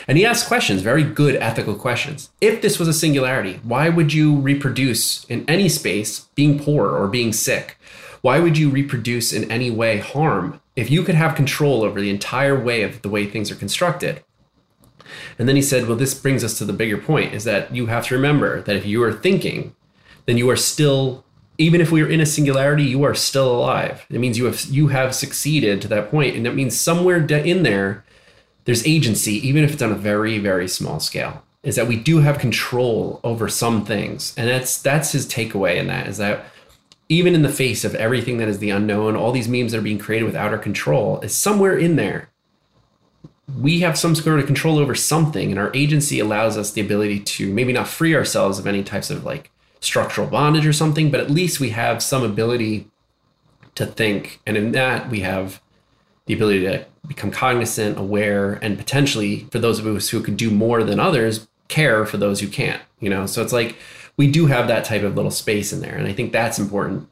And he asks questions, very good ethical questions. If this was a singularity, why would you reproduce in any space being poor or being sick? Why would you reproduce in any way harm if you could have control over the entire way of the way things are constructed? And then he said, well, this brings us to the bigger point is that you have to remember that if you are thinking, then you are still, even if we are in a singularity, you are still alive. It means you have you have succeeded to that point, and that means somewhere in there, there's agency, even if it's on a very very small scale. Is that we do have control over some things, and that's that's his takeaway in that is that even in the face of everything that is the unknown, all these memes that are being created without our control, is somewhere in there we have some sort of control over something and our agency allows us the ability to maybe not free ourselves of any types of like structural bondage or something but at least we have some ability to think and in that we have the ability to become cognizant aware and potentially for those of us who could do more than others care for those who can't you know so it's like we do have that type of little space in there and i think that's important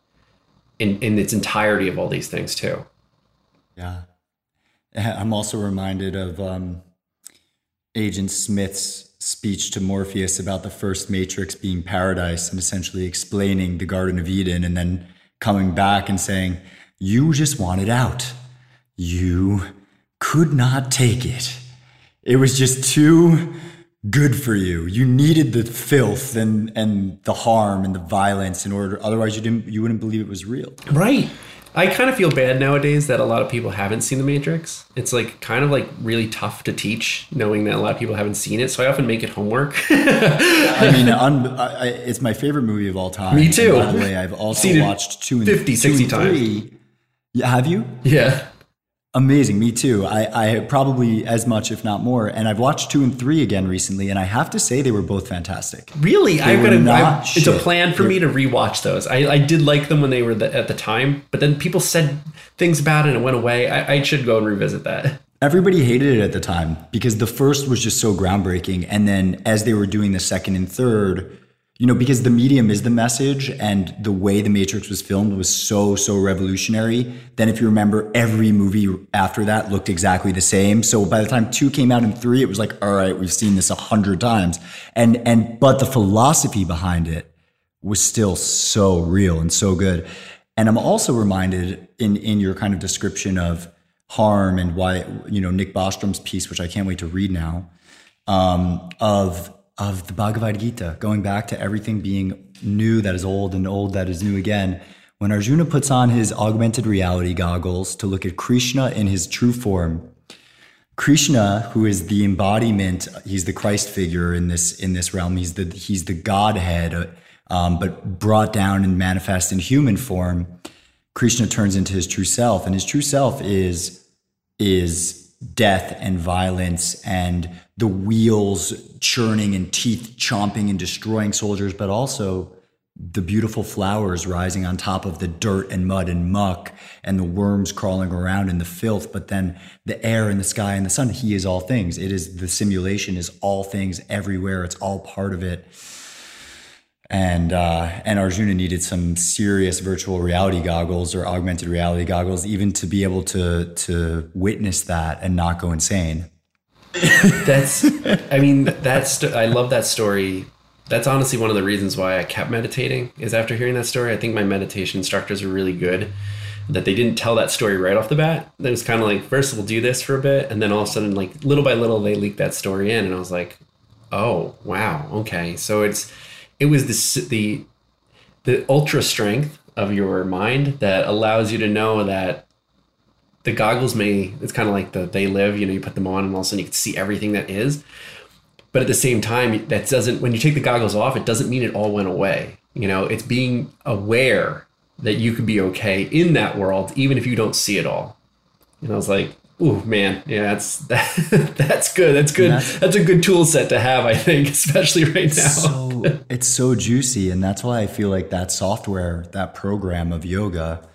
in in its entirety of all these things too Yeah. I'm also reminded of um, Agent Smith's speech to Morpheus about the first Matrix being paradise and essentially explaining the Garden of Eden and then coming back and saying, You just want it out. You could not take it. It was just too good for you. You needed the filth and, and the harm and the violence in order otherwise you didn't you wouldn't believe it was real. Right. I kind of feel bad nowadays that a lot of people haven't seen The Matrix. It's like kind of like really tough to teach, knowing that a lot of people haven't seen it. So I often make it homework. I mean, un, I, it's my favorite movie of all time. Me too. And by the way, I've also Seen watched two and 50, two 60 and times. three. Yeah, have you? yeah. Amazing. Me too. I, I probably as much, if not more. And I've watched two and three again recently, and I have to say they were both fantastic. Really, I've were got It's a plan for me to rewatch those. I, I did like them when they were the, at the time, but then people said things about it and it went away. I, I should go and revisit that. Everybody hated it at the time because the first was just so groundbreaking. And then as they were doing the second and third, you know, because the medium is the message and the way the Matrix was filmed was so, so revolutionary. Then, if you remember, every movie after that looked exactly the same. So by the time two came out and three, it was like, all right, we've seen this a hundred times. And, and, but the philosophy behind it was still so real and so good. And I'm also reminded in in your kind of description of harm and why you know Nick Bostrom's piece, which I can't wait to read now, um, of of the Bhagavad Gita, going back to everything being new that is old and old that is new again. When Arjuna puts on his augmented reality goggles to look at Krishna in his true form, Krishna, who is the embodiment, he's the Christ figure in this in this realm. He's the he's the Godhead, um, but brought down and manifest in human form. Krishna turns into his true self, and his true self is is death and violence and the wheels churning and teeth chomping and destroying soldiers, but also the beautiful flowers rising on top of the dirt and mud and muck and the worms crawling around in the filth but then the air and the sky and the sun. He is all things. It is the simulation is all things everywhere. It's all part of it and uh, and Arjuna needed some serious virtual reality goggles or augmented reality goggles even to be able to to witness that and not go insane That's, I mean, that's, I love that story. That's honestly one of the reasons why I kept meditating is after hearing that story. I think my meditation instructors were really good that they didn't tell that story right off the bat. It was kind of like, first we'll do this for a bit. And then all of a sudden, like little by little, they leaked that story in. And I was like, oh, wow. Okay. So it's, it was this, the, the ultra strength of your mind that allows you to know that the goggles may it's kind of like the they live you know you put them on and all of a sudden you can see everything that is. But at the same time that doesn't when you take the goggles off it doesn't mean it all went away. You know it's being aware that you could be okay in that world even if you don't see it all. And i was like Ooh man, yeah, that's that, that's good. That's good. That's- That's, a good tool set to have, I think, especially right now. so it's so juicy and that's why i feel like that software that program of yoga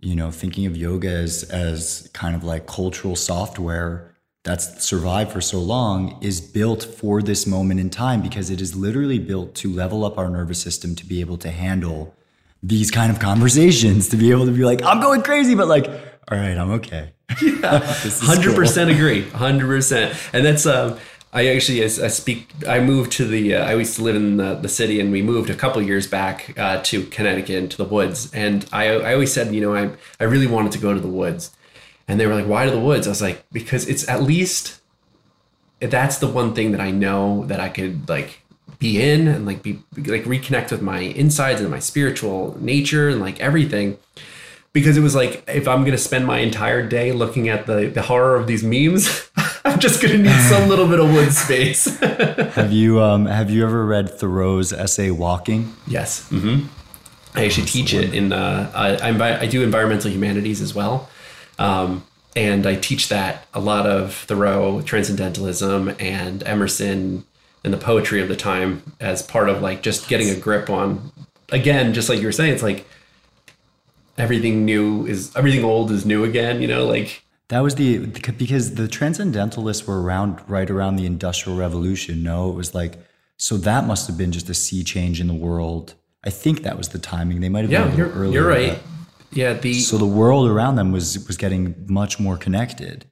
you know thinking of yoga as as kind of like cultural software that's survived for so long is built for this moment in time because it is literally built to level up our nervous system to be able to handle these kind of conversations to be able to be like i'm going crazy but like all right i'm okay cool. Hundred percent agree. Hundred percent, and that's um. I actually, as I speak, I moved to the. Uh, I used to live in the, the city, and we moved a couple years back uh, to Connecticut into the woods. And I, I always said, you know, I, I really wanted to go to the woods, and they were like, "Why to the woods?" I was like, "Because it's at least that's the one thing that I know that I could like be in and like be like reconnect with my insides and my spiritual nature and like everything." Because it was like if I'm gonna spend my entire day looking at the the horror of these memes, I'm just gonna need some little bit of wood space. have you um have you ever read thoreau's essay walking? Yes, hmm I actually teach it in uh, I, I I do environmental humanities as well, um, and I teach that a lot of Thoreau, transcendentalism, and Emerson, and the poetry of the time as part of like just getting a grip on. Again, just like you were saying, it's like everything new is everything old is new again. You know, like That was the because the transcendentalists were around right around the industrial revolution. No, it was like so that must have been just a sea change in the world. I think that was the timing. They might have Yeah, been a you're, earlier. you're right. Yeah, the So the world around them was was getting much more connected.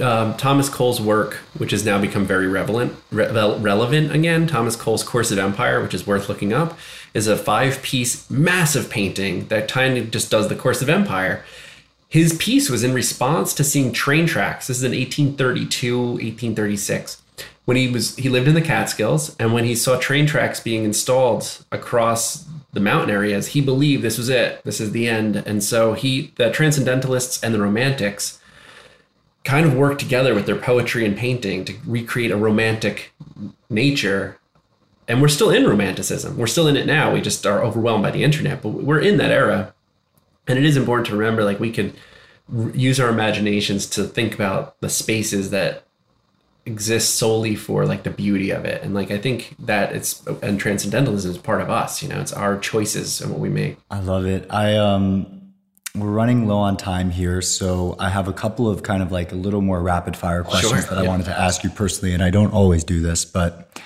um, Thomas Cole's work, which has now become very relevant, re- relevant again. Thomas Cole's Course of Empire, which is worth looking up, is a five-piece massive painting that kind of just does the Course of Empire. His piece was in response to seeing train tracks. This is in 1832, 1836 when he was he lived in the Catskills and when he saw train tracks being installed across the mountain areas, he believed this was it. This is the end. And so he the transcendentalists and the romantics kind of worked together with their poetry and painting to recreate a romantic nature. And we're still in romanticism. We're still in it now. We just are overwhelmed by the internet, but we're in that era. And it is important to remember like we can use our imaginations to think about the spaces that exist solely for like the beauty of it. And like i think that it's and transcendentalism is part of us you know? It's our choices and what we make. I love it. I um we're running low on time here so i have a couple of kind of like a little more rapid fire questions sure, that i wanted to ask you personally and i don't always do this but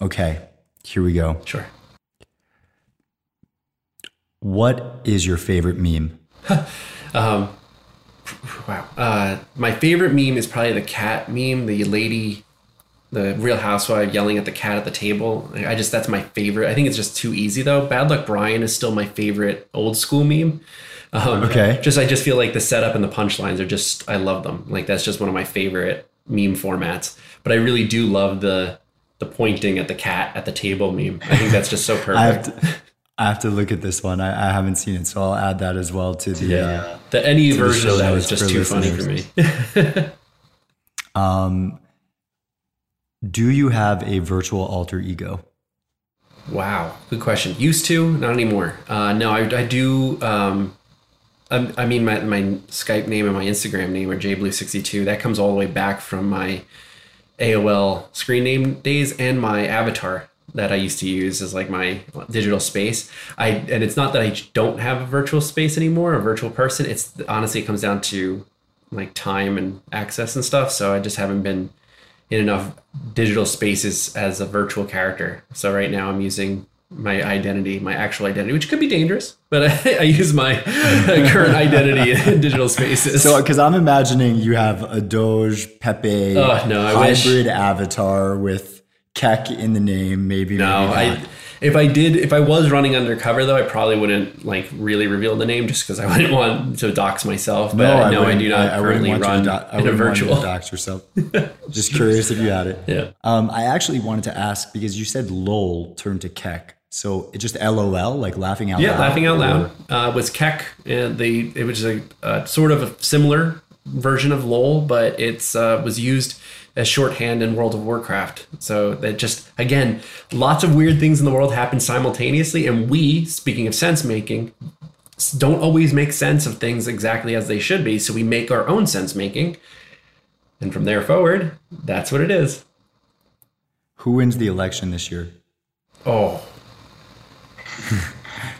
okay here we go sure what is your favorite meme um wow. Uh, my favorite meme is probably the cat meme, the lady, the Real Housewife yelling at the cat at the table. I just that's my favorite. I think it's just too easy though. Bad Luck Brian is still my favorite old school meme. Um, okay. Just I just feel like the setup and the punchlines are just I love them. Like that's just one of my favorite meme formats. But I really do love the the pointing at the cat at the table meme. I think that's just so perfect. I have to look at this one. I, I, haven't seen it, so I'll add that as well to the. Yeah, uh, the any version of was just too listeners. funny for me. um, do you have a virtual alter ego? Wow, good question. Used to, not anymore. Uh, no, I, I do. Um, I, I, mean, my, my Skype name and my Instagram name are jblue62. That comes all the way back from my AOL screen name days and my avatar that I used to use as like my digital space. I and it's not that I don't have a virtual space anymore, a virtual person. It's honestly it comes down to like time and access and stuff. So I just haven't been in enough digital spaces as a virtual character. So right now I'm using my identity, my actual identity, which could be dangerous, but I, I use my current identity in digital spaces. So, because I'm imagining you have a Doge Pepe oh, no, hybrid avatar with Kek in the name, maybe. No, maybe I. If I did, if I was running undercover though, I probably wouldn't like really reveal the name just because I wouldn't want to dox myself. But no, I, know I do not I, currently I run do- in a virtual. dox yourself. just curious if you had it. Yeah. Um, I actually wanted to ask because you said LOL turned to Kek. So it just LOL, like laughing out yeah, loud. Yeah, laughing out loud uh, was Kek. And the it was a, a, sort of a similar version of LOL, but it's uh, was used as shorthand in World of Warcraft. So that just again, lots of weird things in the world happen simultaneously, and we, speaking of sense making, don't always make sense of things exactly as they should be. So we make our own sense making, and from there forward, that's what it is. Who wins the election this year? Oh.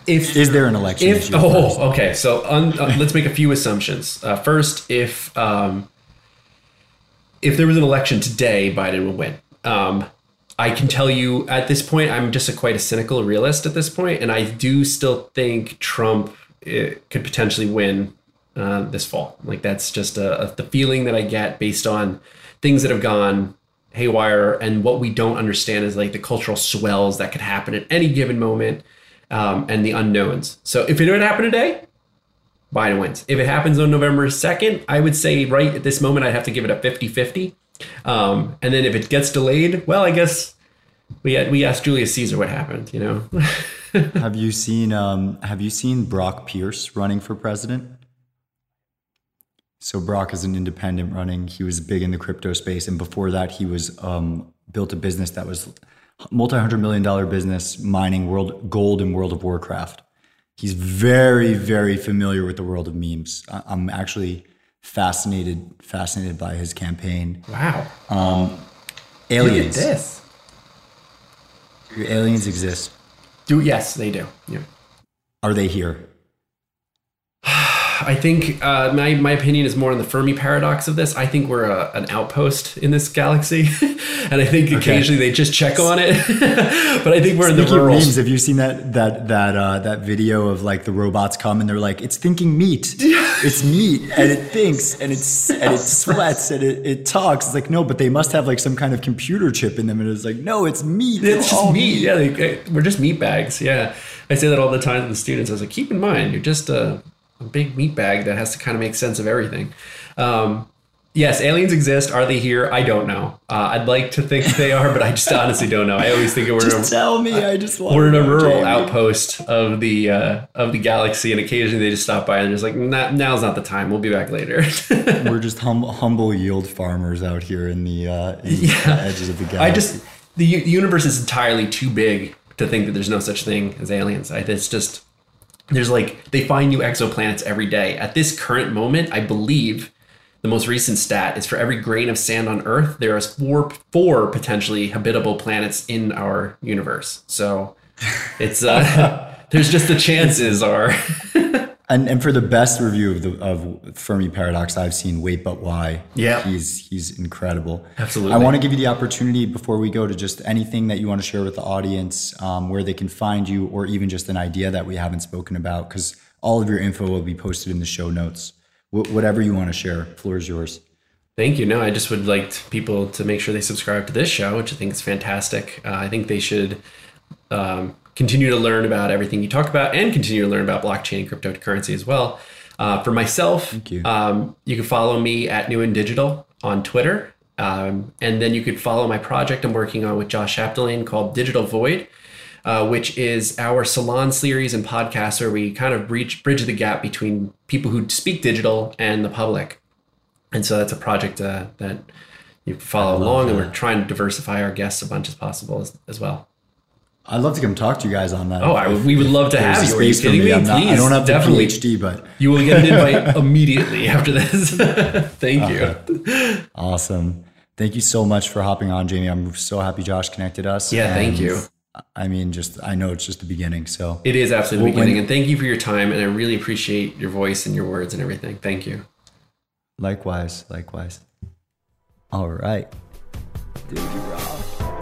If is there an election? If oh, first? okay. So un, uh, let's make a few assumptions. Uh, first, if um, if there was an election today, Biden would win. Um, I can tell you at this point, I'm just a quite a cynical realist at this point, and I do still think Trump eh, could potentially win uh, this fall. Like that's just a, a, the feeling that I get based on things that have gone haywire, and what we don't understand is like the cultural swells that could happen at any given moment, um, and the unknowns. So if it would happen today, Biden wins. If it happens on November 2nd, I would say right at this moment, I'd have to give it a 50 50. Um, and then if it gets delayed, well, I guess we had, we asked Julius Caesar what happened, you know? have you seen um, have you seen Brock Pierce running for president? So Brock is an independent running. He was big in the crypto space, and before that, he was um, built a business that was multi hundred million dollar business mining world gold in World of Warcraft. He's very very familiar with the world of memes. I'm actually fascinated fascinated by his campaign. Wow. Um aliens Look at this. Do aliens exist? Do yes they do. Yeah. Are they here I think uh, my my opinion is more on the Fermi paradox of this. I think we're a, an outpost in this galaxy, and I think occasionally they just check on it. but I think we're in the Speaking rural. memes, have you seen that that that uh, that video of like the robots come and they're like, it's thinking meat, it's meat, and it thinks and it's and it sweats and it, it talks. It's like no, but they must have like some kind of computer chip in them, and it's like no, it's meat. It's just meat. Yeah, like, eh, we're just meat bags. Yeah, I say that all the time to the students. I was like, keep in mind, you're just a, a big meat bag that has to kind of make sense of everything. Um, yes, aliens exist. Are they here? I don't know. Uh, I'd like to think they are, but I just honestly don't know. I always think we're in Just a, tell me. I just want. we're in a rural Jamie. outpost of the uh, of the galaxy, and occasionally they just stop by and just like, nah, now's not the time. We'll be back later. We're just hum- humble yield farmers out here in the, uh, in the edges of the galaxy. I just the universe is entirely too big to think that there's no such thing as aliens. I, it's just there's like they find new exoplanets every day. At this current moment, I believe the most recent stat is for every grain of sand on Earth, there is four four potentially habitable planets in our universe. So it's uh, there's just the chances are. And and for the best review of the of Fermi paradox I've seen, wait but why? Yeah. he's he's incredible. Absolutely. I want to give you the opportunity before we go to just anything that you want to share with the audience, um, where they can find you, or even just an idea that we haven't spoken about, because all of your info will be posted in the show notes. Wh- whatever you want to share, floor is yours. Thank you. No, I just would like people to make sure they subscribe to this show, which I think is fantastic. Uh, I think they should um, continue to learn about everything you talk about and continue to learn about blockchain and cryptocurrency as well. Uh, for myself, you. Um, you can follow me at New and Digital on Twitter. Um, and then you could follow my project I'm working on with Josh Chapdelaine called Digital Void, uh, which is our salon series and podcast where we kind of bridge, bridge the gap between people who speak digital and the public. And so that's a project uh, that you follow along, and we're trying to diversify our guests as much as possible as, as well. I'd love to come talk to you guys on that. Oh, I, we would love to have There's you. a Are you space kidding me? I'm not- Please, I don't have definitely. the PhD, but You will get an invite immediately after this. Thank you. Awesome. Thank you so much for hopping on, Jamie. I'm so happy Josh connected us. Yeah, thank you. I mean, just I know it's just the beginning. So It is absolutely Well, when- beginning, and thank you for your time. And I really appreciate your voice and your words and everything. Thank you. likewise, likewise. All right. Dude, you rock.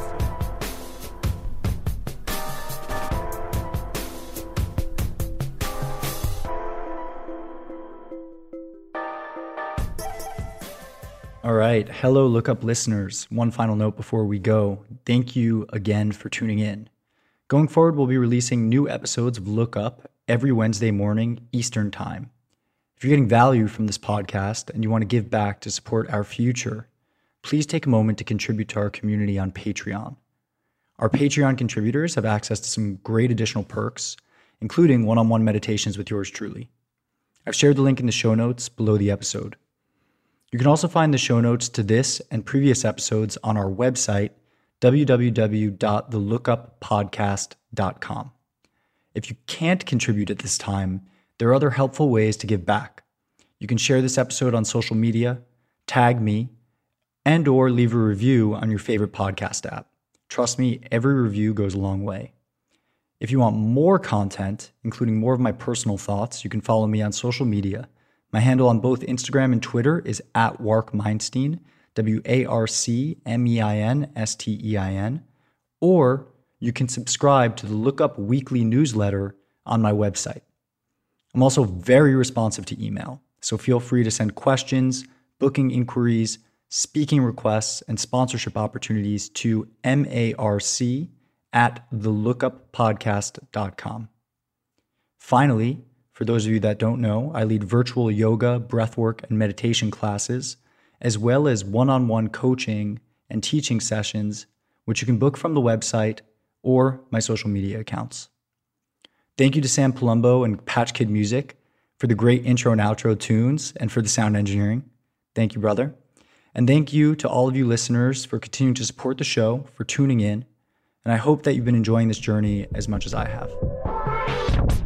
All right. Hello, Lookup listeners. One final note before we go. Thank you again for tuning in. Going forward, we'll be releasing new episodes of Lookup every Wednesday morning, Eastern Time. If you're getting value from this podcast and you want to give back to support our future, please take a moment to contribute to our community on Patreon. Our Patreon contributors have access to some great additional perks, including one on one meditations with yours truly. I've shared the link in the show notes below the episode. You can also find the show notes to this and previous episodes on our website, www.thelookuppodcast.com. If you can't contribute at this time, there are other helpful ways to give back. You can share this episode on social media, tag me, and or leave a review on your favorite podcast app. Trust me, every review goes a long way. If you want more content, including more of my personal thoughts, you can follow me on social media. My handle on both Instagram and Twitter is at Warc Meinstein, W A R C M E I N S T E I N, or you can subscribe to the Lookup Weekly newsletter on my website. I'm also very responsive to email, so feel free to send questions, booking inquiries, speaking requests, and sponsorship opportunities to marc at thelookuppodcast.com. Finally, for those of you that don't know, I lead virtual yoga, breathwork, and meditation classes, as well as one on one coaching and teaching sessions, which you can book from the website or my social media accounts. Thank you to Sam Palumbo and Patch Kid Music for the great intro and outro tunes and for the sound engineering. Thank you, brother. And thank you to all of you listeners for continuing to support the show, for tuning in. And I hope that you've been enjoying this journey as much as I have.